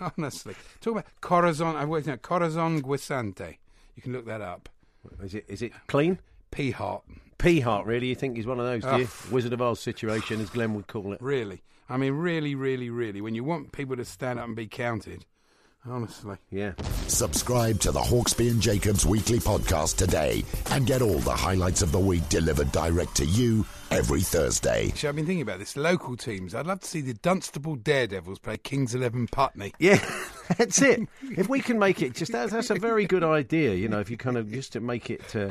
Honestly, talk about Corazon. I worked out Corazon Guisante. You can look that up. Is it is it clean? P Heart. P Heart, really? You think he's one of those, do you? Wizard of Oz situation, as Glenn would call it. Really. I mean, really, really, really. When you want people to stand up and be counted, honestly. Yeah. Subscribe to the Hawksbee and Jacobs weekly podcast today and get all the highlights of the week delivered direct to you every Thursday. Actually, I've been thinking about this. Local teams. I'd love to see the Dunstable Daredevils play Kings Eleven Putney. Yeah, that's it. If we can make it, just that's, that's a very good idea. You know, if you kind of just to make it, uh,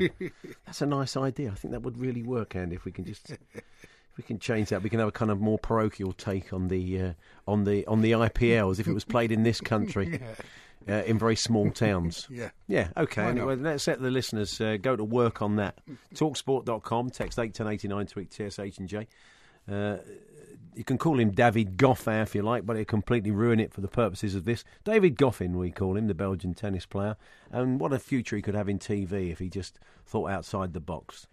that's a nice idea. I think that would really work, Andy. If we can just, if We can change that. We can have a kind of more parochial take on the uh, on the on the IPL as if it was played in this country. Uh, in very small towns. Yeah. Yeah, okay. Why Anyway, not? let's let the listeners uh, go to work on that. Talksport.com, text 81089, tweet TSH and J. Uh, you can call him David Goffin if you like, but it completely ruin it for the purposes of this. David Goffin, we call him, the Belgian tennis player. And what a future he could have in TV if he just thought outside the box.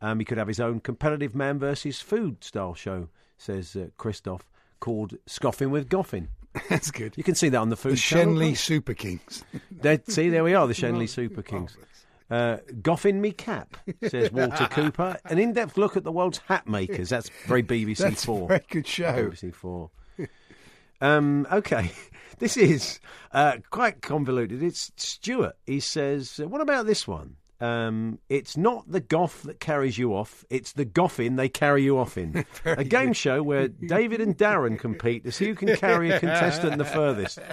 Um, he could have his own competitive man versus food style show, says uh, Christoph, called Scoffin with Goffin. That's good. You can see that on the food The channel. Shenley Super Kings. See, there we are, the Shenley Super Kings. Uh, Goffin me cap, says Walter Cooper. An in-depth look at the world's hat makers. That's very BBC That's a Four. very good show. BBC Four. Um, okay, this is uh, quite convoluted. It's Stuart. He says, "What about this one? Um, it's not the goff that carries you off; it's the goffin they carry you off in. a game show where David and Darren compete to see who can carry a contestant the furthest."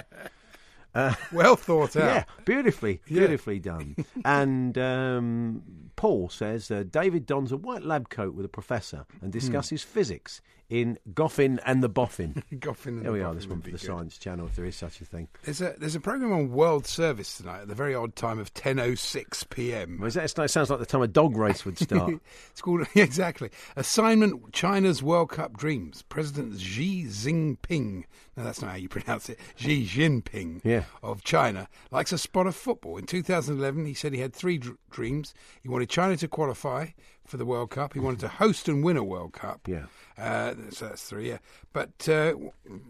Uh, well thought out. Yeah, beautifully, Yeah. beautifully done. and um, Paul says uh, David dons a white lab coat with a professor Hmm. and discusses physics in Goffin and the Boffin. Goffin and there the we are. Boffin This one for the good. Science Channel, if there is such a thing. There's a there's a program on World Service tonight at the very odd time of 10:06 p.m. Well, is that, that sounds like the time a dog race would start. it's called exactly assignment China's World Cup dreams. President Xi Jinping. No, that's not how you pronounce it. Xi Jinping Yeah. of China likes a spot of football. In 2011, he said he had three dreams. He wanted China to qualify for the World Cup. He wanted to host and win a World Cup. Yeah. Uh, so that's three, yeah. But uh,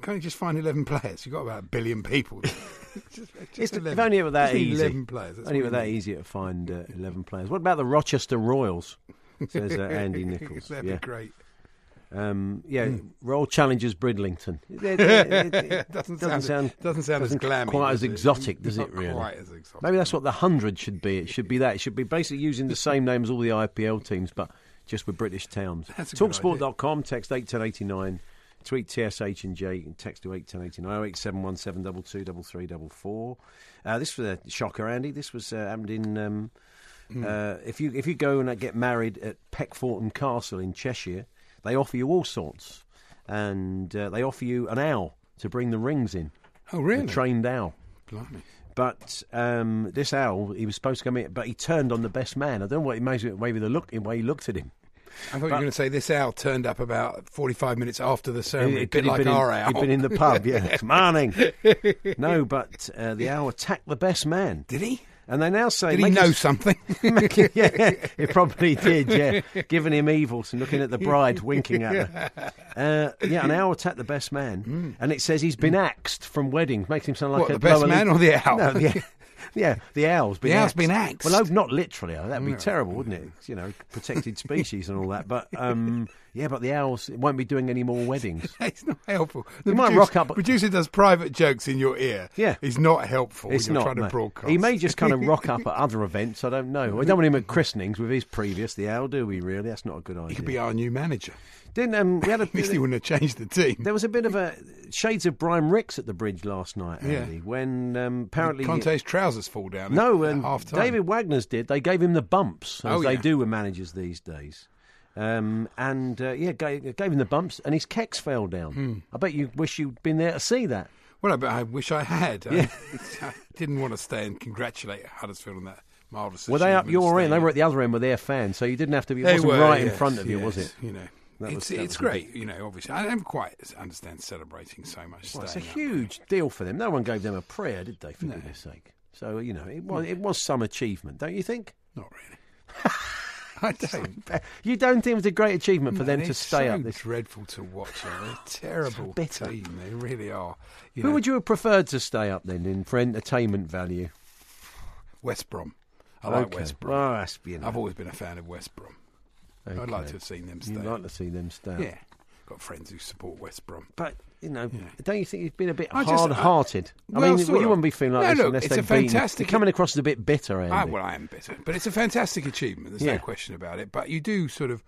can't you just find 11 players? You've got about a billion people. just, just It's, 11. if only it were that Just easy. 11 players. That's only it were that easy to find uh, 11 players. What about the Rochester Royals? Says uh, Andy Nichols. That'd yeah. be great. Um, yeah, Royal Challengers Bridlington. It, it- it- it Doesn't doesn't sound- sound doesn't sound as glammy, quite as exotic, does it? Really? quite as exotic. Maybe that's what the hundred should be. It should be that. It should be basically using the same name as all the IPL teams, but just with British towns. That's a good Talksport.com. Text eight ten eighty nine. Tweet TSH and J and text to eight ten eighty nine. Oh eight seven one seven double two double three double four. Uh, this was a shocker, Andy. This was uh, happened in. Um, Hmm. uh, if you if you go and uh, get married at Peckforton Castle in Cheshire, they offer you all sorts, and uh, they offer you an owl to bring the rings in. Oh, really? A trained owl. Blimey. But um, this owl, he was supposed to come in, but he turned on the best man. I don't know what it maybe, maybe the look, the way he looked at him. I thought you were going to say this owl turned up about 45 minutes after the ceremony, He- a bit he'd like been in- our owl. He'd been in the pub, yeah. Morning. no, but uh, the owl attacked the best man. Did he? And they now say, Did he know us- something? yeah, he probably did. Yeah, giving him evils and looking at the bride, winking at her. Uh, yeah, an owl attacked the best man, and it says he's been axed from weddings. Makes him sound like What, a the best man league- or the owl? No, the, yeah, the owl's been The owl's axed. been axed. Well, no, not literally. oh, That'd be No. terrible, wouldn't it? You know, protected species and all that. But um, yeah, but the owls won't be doing any more weddings. it's not helpful. You might rock up- Producer does private jokes in your ear. Yeah. It's not helpful It's when you're not. trying to broadcast. He may just kind of rock up at other events. I don't know. We don't want him at christenings with his previous the owl, do we? Really, that's not a good idea. He could be our new manager. Didn't um, we had a At least he wouldn't have changed the team. There was a bit of a shades of Brian Rix at the bridge last night, Yeah. When um, apparently Conte's trousers fall down. no, and time. David Wagner's did. They gave him the bumps as Oh, they do with managers these days. Um, and uh, yeah, gave, gave him the bumps, and his kecks fell down. Hmm. I bet you wish you'd been there to see that. Well, I, I wish I had. Yeah. I, I didn't want to stay and congratulate Huddersfield on that marvellous. Were they up your end? They were at the other end with their fans, so you didn't have to be. It They wasn't were, right in front of you, was it? You know, That it's was- it's great. You know, obviously, I don't quite understand celebrating so much. Well, it's a up. huge deal for them. No one gave them a prayer, did they? For No. goodness' sake. So you know, it was it was some achievement, don't you think? Not really. I don't. You don't think it was a great achievement for them to stay so up this? dreadful to watch. They're a terrible bitter. team. They really are. You Who know, would you have preferred to stay up then, in for entertainment value? West Brom. I like Okay. West Brom. Well, that's, you know. I've always been a fan of West Brom. I'd like Okay. to have seen them stay. You'd like to see them stay. up. Yeah, got friends who support West Brom. But you know, don't you think you've been a bit I hard-hearted? I, well, mean, sort you wouldn't be feeling like No, this look, unless it's they've a fantastic- You're coming across as a bit bitter, Andy. Ah, well, I am bitter, but it's a fantastic achievement. There's Yeah. no question about it. But you do sort of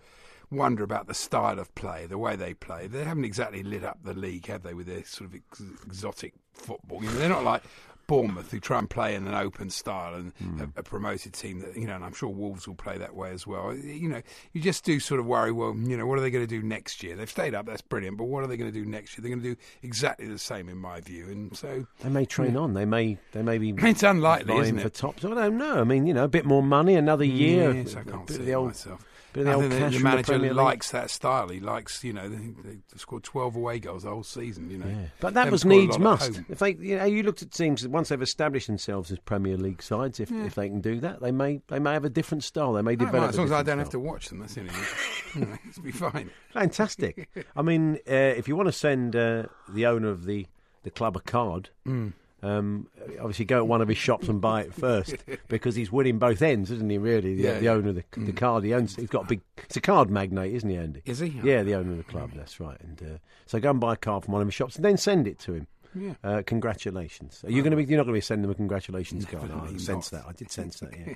wonder about the style of play, the way they play. They haven't exactly lit up the league, have they, with their sort of ex- exotic football? You know, they're not like Bournemouth, who try and play in an open style and hmm. a, a promoted team that you know, and I'm sure Wolves will play that way as well. You know, you just do sort of worry. Well, you know, what are they going to do next year? They've stayed up, that's brilliant, but what are they going to do next year? They're going to do exactly the same, in my view. And so They may train on. They may. They may be. It's unlikely, isn't it? for tops. I don't know. I mean, you know, a bit more money, another mm, year. Yes, I can't see the old, myself. Bit the I think the- the manager Premier League. likes that style. He likes, you know, they, they scored 12 away goals the whole season, you know. Yeah. But that Haven't was needs must. If they, you know, you looked at teams that once they've established themselves as Premier League sides, if, Yeah. if they can do that, they may they may have a different style. They may don't develop. mind, as a long as I don't have to watch them, that's the only thing. You know, It'll be fine. Fantastic. I mean, uh, if you want to send uh, the owner of the, the club a card, Mm. Um, obviously go to one of his shops and buy it first because he's winning both ends, isn't he? Really, the, Yeah, the owner of the, the card he owns. He's got a big. It's a card magnate, isn't he, Andy? Is he? Yeah, the owner of the club. That's right. And uh, so go and buy a card from one of his shops and then send it to him. Yeah. Uh, congratulations. Are you going to be? You're not going to be sending them a congratulations card. Oh, I sense that. I did sense that. Yeah.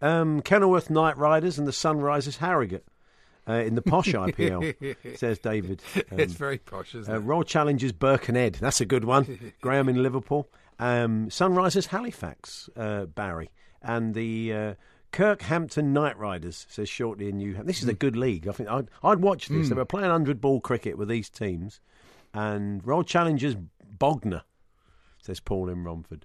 um, Kenilworth Night Riders and the Sunrisers Harrogate. Uh, in the posh IPL, says David. Um, it's very posh, isn't uh, it? Royal Challengers Birkenhead. That's a good one. Graham in Liverpool. Um, Sunrisers Halifax, uh, Barry. And the uh, Kirkhampton Knight Riders, says shortly in Newham. This is a good league. I think I'd, I'd watch this. Mm. They were playing 100 ball cricket with these teams. And Royal Challengers Bognor, says Paul in Romford.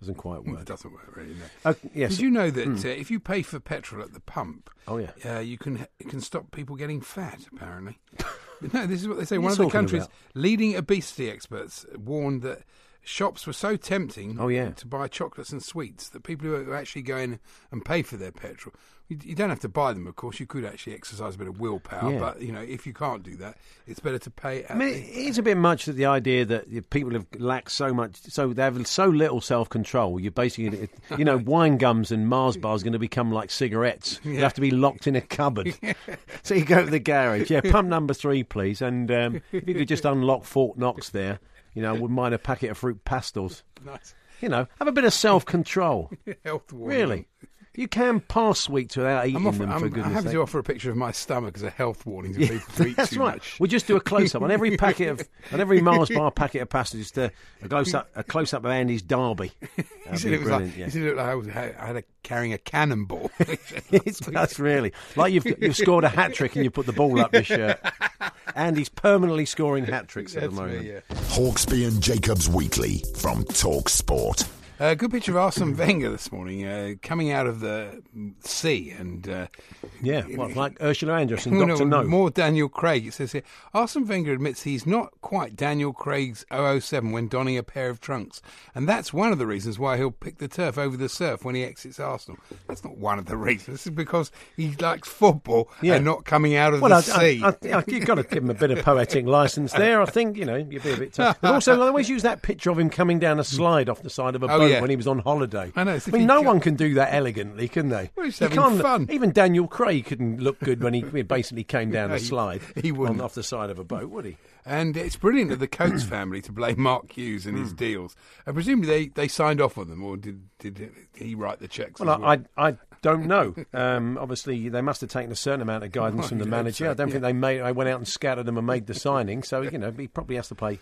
Doesn't quite work. It doesn't work really. No. Uh, yes. Did you know that Mm. uh, if you pay for petrol at the pump, Oh, yeah. uh, you can it can stop people getting fat. Apparently, no. This is what they say. What One of the country's about? leading obesity experts warned that shops were so tempting Oh, yeah. to buy chocolates and sweets that people who actually go in and pay for their petrol. You, you don't have to buy them, of course. You could actually exercise a bit of willpower, Yeah. but you know if you can't do that, it's better to pay. I mean, the- it is a bit much that the idea that people have lacked so much, so they have so little self control. You're basically, you know, wine gums and Mars bars are going to become like cigarettes. You have to be locked in a cupboard. so you go to the garage, yeah, pump number three, please, and um, if you could just unlock Fort Knox there, you know, wouldn't mind a packet of fruit pastels. Nice. You know, have a bit of self control. Health warning. Really, you can pass sweets without eating I'm, offer, them. I'm, for I'm goodness' happy sake. to offer a picture of my stomach as a health warning to people who eat That's too right. much. We'll just do a close up on every packet of on every Mars bar packet of pasta. Just a, a close up, a close up of Andy's Derby. He That'd said be it was like, brilliant, yeah. he said it looked like I, was, I had a, carrying a cannonball. it's, that's really like you've you've scored a hat trick and you put the ball up your shirt. Andy's permanently scoring hat tricks at the That's me, moment. yeah. Hawksbee and Jacobs Weekly from Talk Sport. A good picture of Arsene Wenger this morning, uh, coming out of the sea, and uh, Yeah, what, like Ursula Anderson, Doctor no, No. more Daniel Craig. It says here, Arsene Wenger admits he's not quite Daniel Craig's 007 when donning a pair of trunks, and that's one of the reasons why he'll pick the turf over the surf when he exits Arsenal. That's not one of the reasons. This is because he likes football Yeah. and not coming out of Well, the I, sea. I, I, you've got to give him a bit of poetic license there. I think you know you'd be a bit. Tough. But also, I always use that picture of him coming down a slide off the side of a Oh, yeah. when he was on holiday. I know, it's I mean, no got- one can do that elegantly, can they? Well, he's having fun. Even Daniel Craig couldn't look good when he basically came down No, a slide. he wouldn't. on, off the side of a boat, would he? And it's brilliant of the Coates family to blame Mark Hughes and Hmm. his deals. And presumably they, they signed off on them, or did did he write the checks? Well, well? I, I don't know. Um, obviously, they must have taken a certain amount of guidance from the manager. so, I don't yeah. think they made. I went out and scattered them and made the signing. So you know, he probably has to play.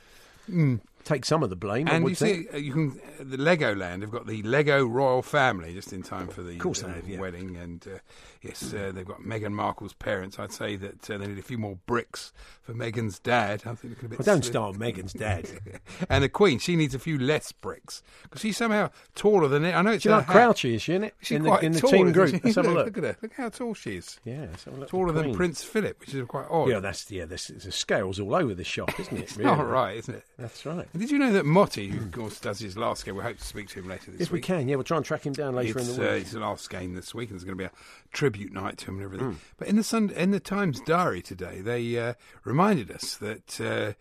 Take some of the blame. And you think. see, uh, you can uh, the Legoland have got the Lego royal family just in time for the uh, have, yeah. wedding, and uh, yes, uh, they've got Meghan Markle's parents. I'd say that uh, they need a few more bricks for Meghan's dad. I think a bit. Well, don't start Megan's dad. and the Queen, she needs a few less bricks because she's somehow taller than it. I know it's like. Crouchy, is she in it? She's in the, quite in the tall, team group. she? Let's have a look, look. look at her. Look how tall she is. Yeah, let's have a look. Taller than Prince Philip, which is quite odd. Yeah, that's yeah. This the scales all over the shop, isn't it? It's really? not right, isn't it? That's right. And did you know that Motty, who of course does his last game, we hope to speak to him later this week. If we can, yeah, we'll try and track him down later it's, in the uh, week. it's the last game this week, and there's going to be a tribute night to him and everything. Mm. But in the Sun, in the Times Diary today, they uh, reminded us that uh,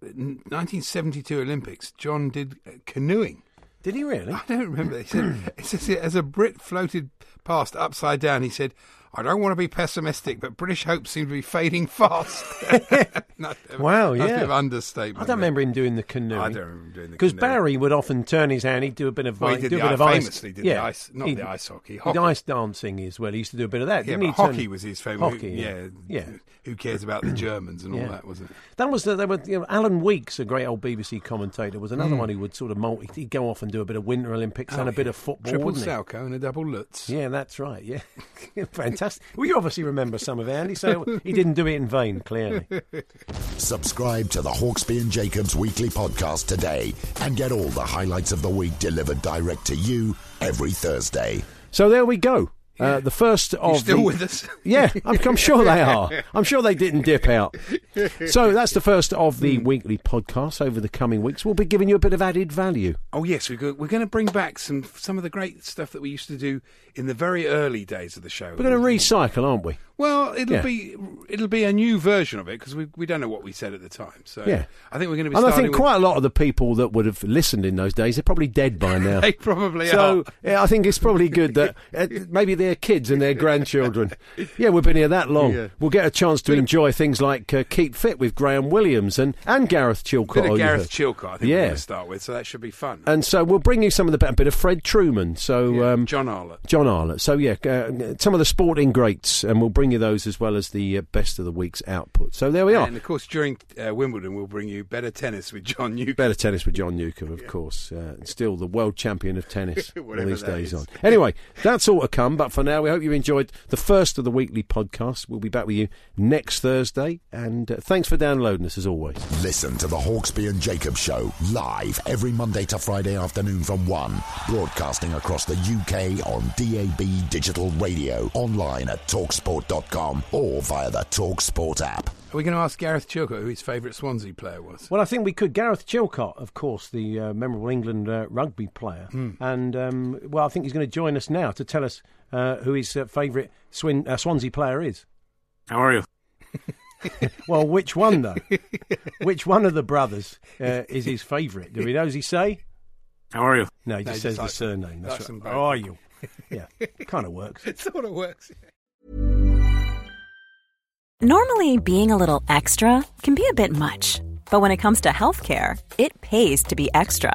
in 1972 Olympics, John did uh, canoeing. Did he really? I don't remember. He said, it says as a Brit floated past upside down, he said, I don't want to be pessimistic, but British hopes seem to be fading fast. Not- Wow, that's a yeah. bit of understatement. I don't remember him doing the canoe. I don't remember him doing the Because. Barry would often turn his hand. He'd do a bit of Well, he did do the a bit of ice- famously did the ice- not He'd- the ice hockey, hockey. ice dancing as well. He used to do a bit of that. Yeah, didn't he? Turn- hockey was his favourite. Hockey, yeah, yeah. Who cares about the Germans and all Yeah. that? Was it? That was the, there were you know, Alan Weeks, a great old BBC commentator, was another Mm. one who would sort of multi. He'd go off and do a bit of Winter Olympics and Oh, a bit of football. Triple? Salchow and a double Lutz. Yeah, that's right. Yeah, fantastic. Well, you obviously remember some of it, Andy. So he didn't do it in vain, clearly. Subscribe to the Hawksbee and Jacobs weekly podcast today and get all the highlights of the week delivered direct to you every Thursday. So there we go. Uh, the first of still the- with us? Yeah, I'm, I'm sure they are. I'm sure they didn't dip out. So that's the first of the weekly podcasts. Over the coming weeks, we'll be giving you a bit of added value. Oh yes, we're go- we're going to bring back some some of the great stuff that we used to do in the very early days of the show. We're going to recycle, aren't we? Well, it'll Yeah. be it'll be a new version of it because we we don't know what we said at the time. So Yeah. I think we're going to be. And I think with- quite a lot of the people that would have listened in those days, they're probably dead by now. They probably so, are. yeah, I think it's probably good that uh, maybe their kids and their grandchildren. Yeah, we've been here that long. Yeah. We'll get a chance to enjoy things like uh, Keep Fit with Graham Williams and, and Gareth Chilcott. bit oh, of Gareth. Chilcott. I think Yeah. we're going to start with, so that should be fun. And so we'll bring you some of the a bit of Fred Trueman. So um, John Arlott. John Arlott. So yeah, uh, some of the sporting greats, and we'll bring you those as well as the uh, best of the week's output. So there we are. And of course, during uh, Wimbledon, we'll bring you better tennis with John Newcombe. Better tennis with John Newcombe, of course. Uh, still the world champion of tennis all these days is. on. Anyway, that's all to come. But for now, we hope you enjoyed the first of the weekly podcasts. We'll be back with you next Thursday. And uh, thanks for downloading us as always. Listen to the Hawksbee and Jacobs Show live every Monday to Friday afternoon from 1, broadcasting across the UK on DAB digital radio, online at talksport.com or via the Talksport app. Are we going to ask Gareth Chilcott who his favourite Swansea player was? Well, I think we could. Gareth Chilcott, of course, the uh, memorable England uh, rugby player. Hmm. And, um, well, I think he's going to join us now to tell us uh, who his uh, favourite Swin- uh, Swansea player is. How are you? well, which one, though? which one of the brothers uh, is his favourite? Do we know? Does he say? How are you? No, he just he says just the likes- surname. That's likes them right. both. How are you? Yeah, kind of works. It sort of works. Normally, being a little extra can be a bit much, but when it comes to healthcare, it pays to be extra.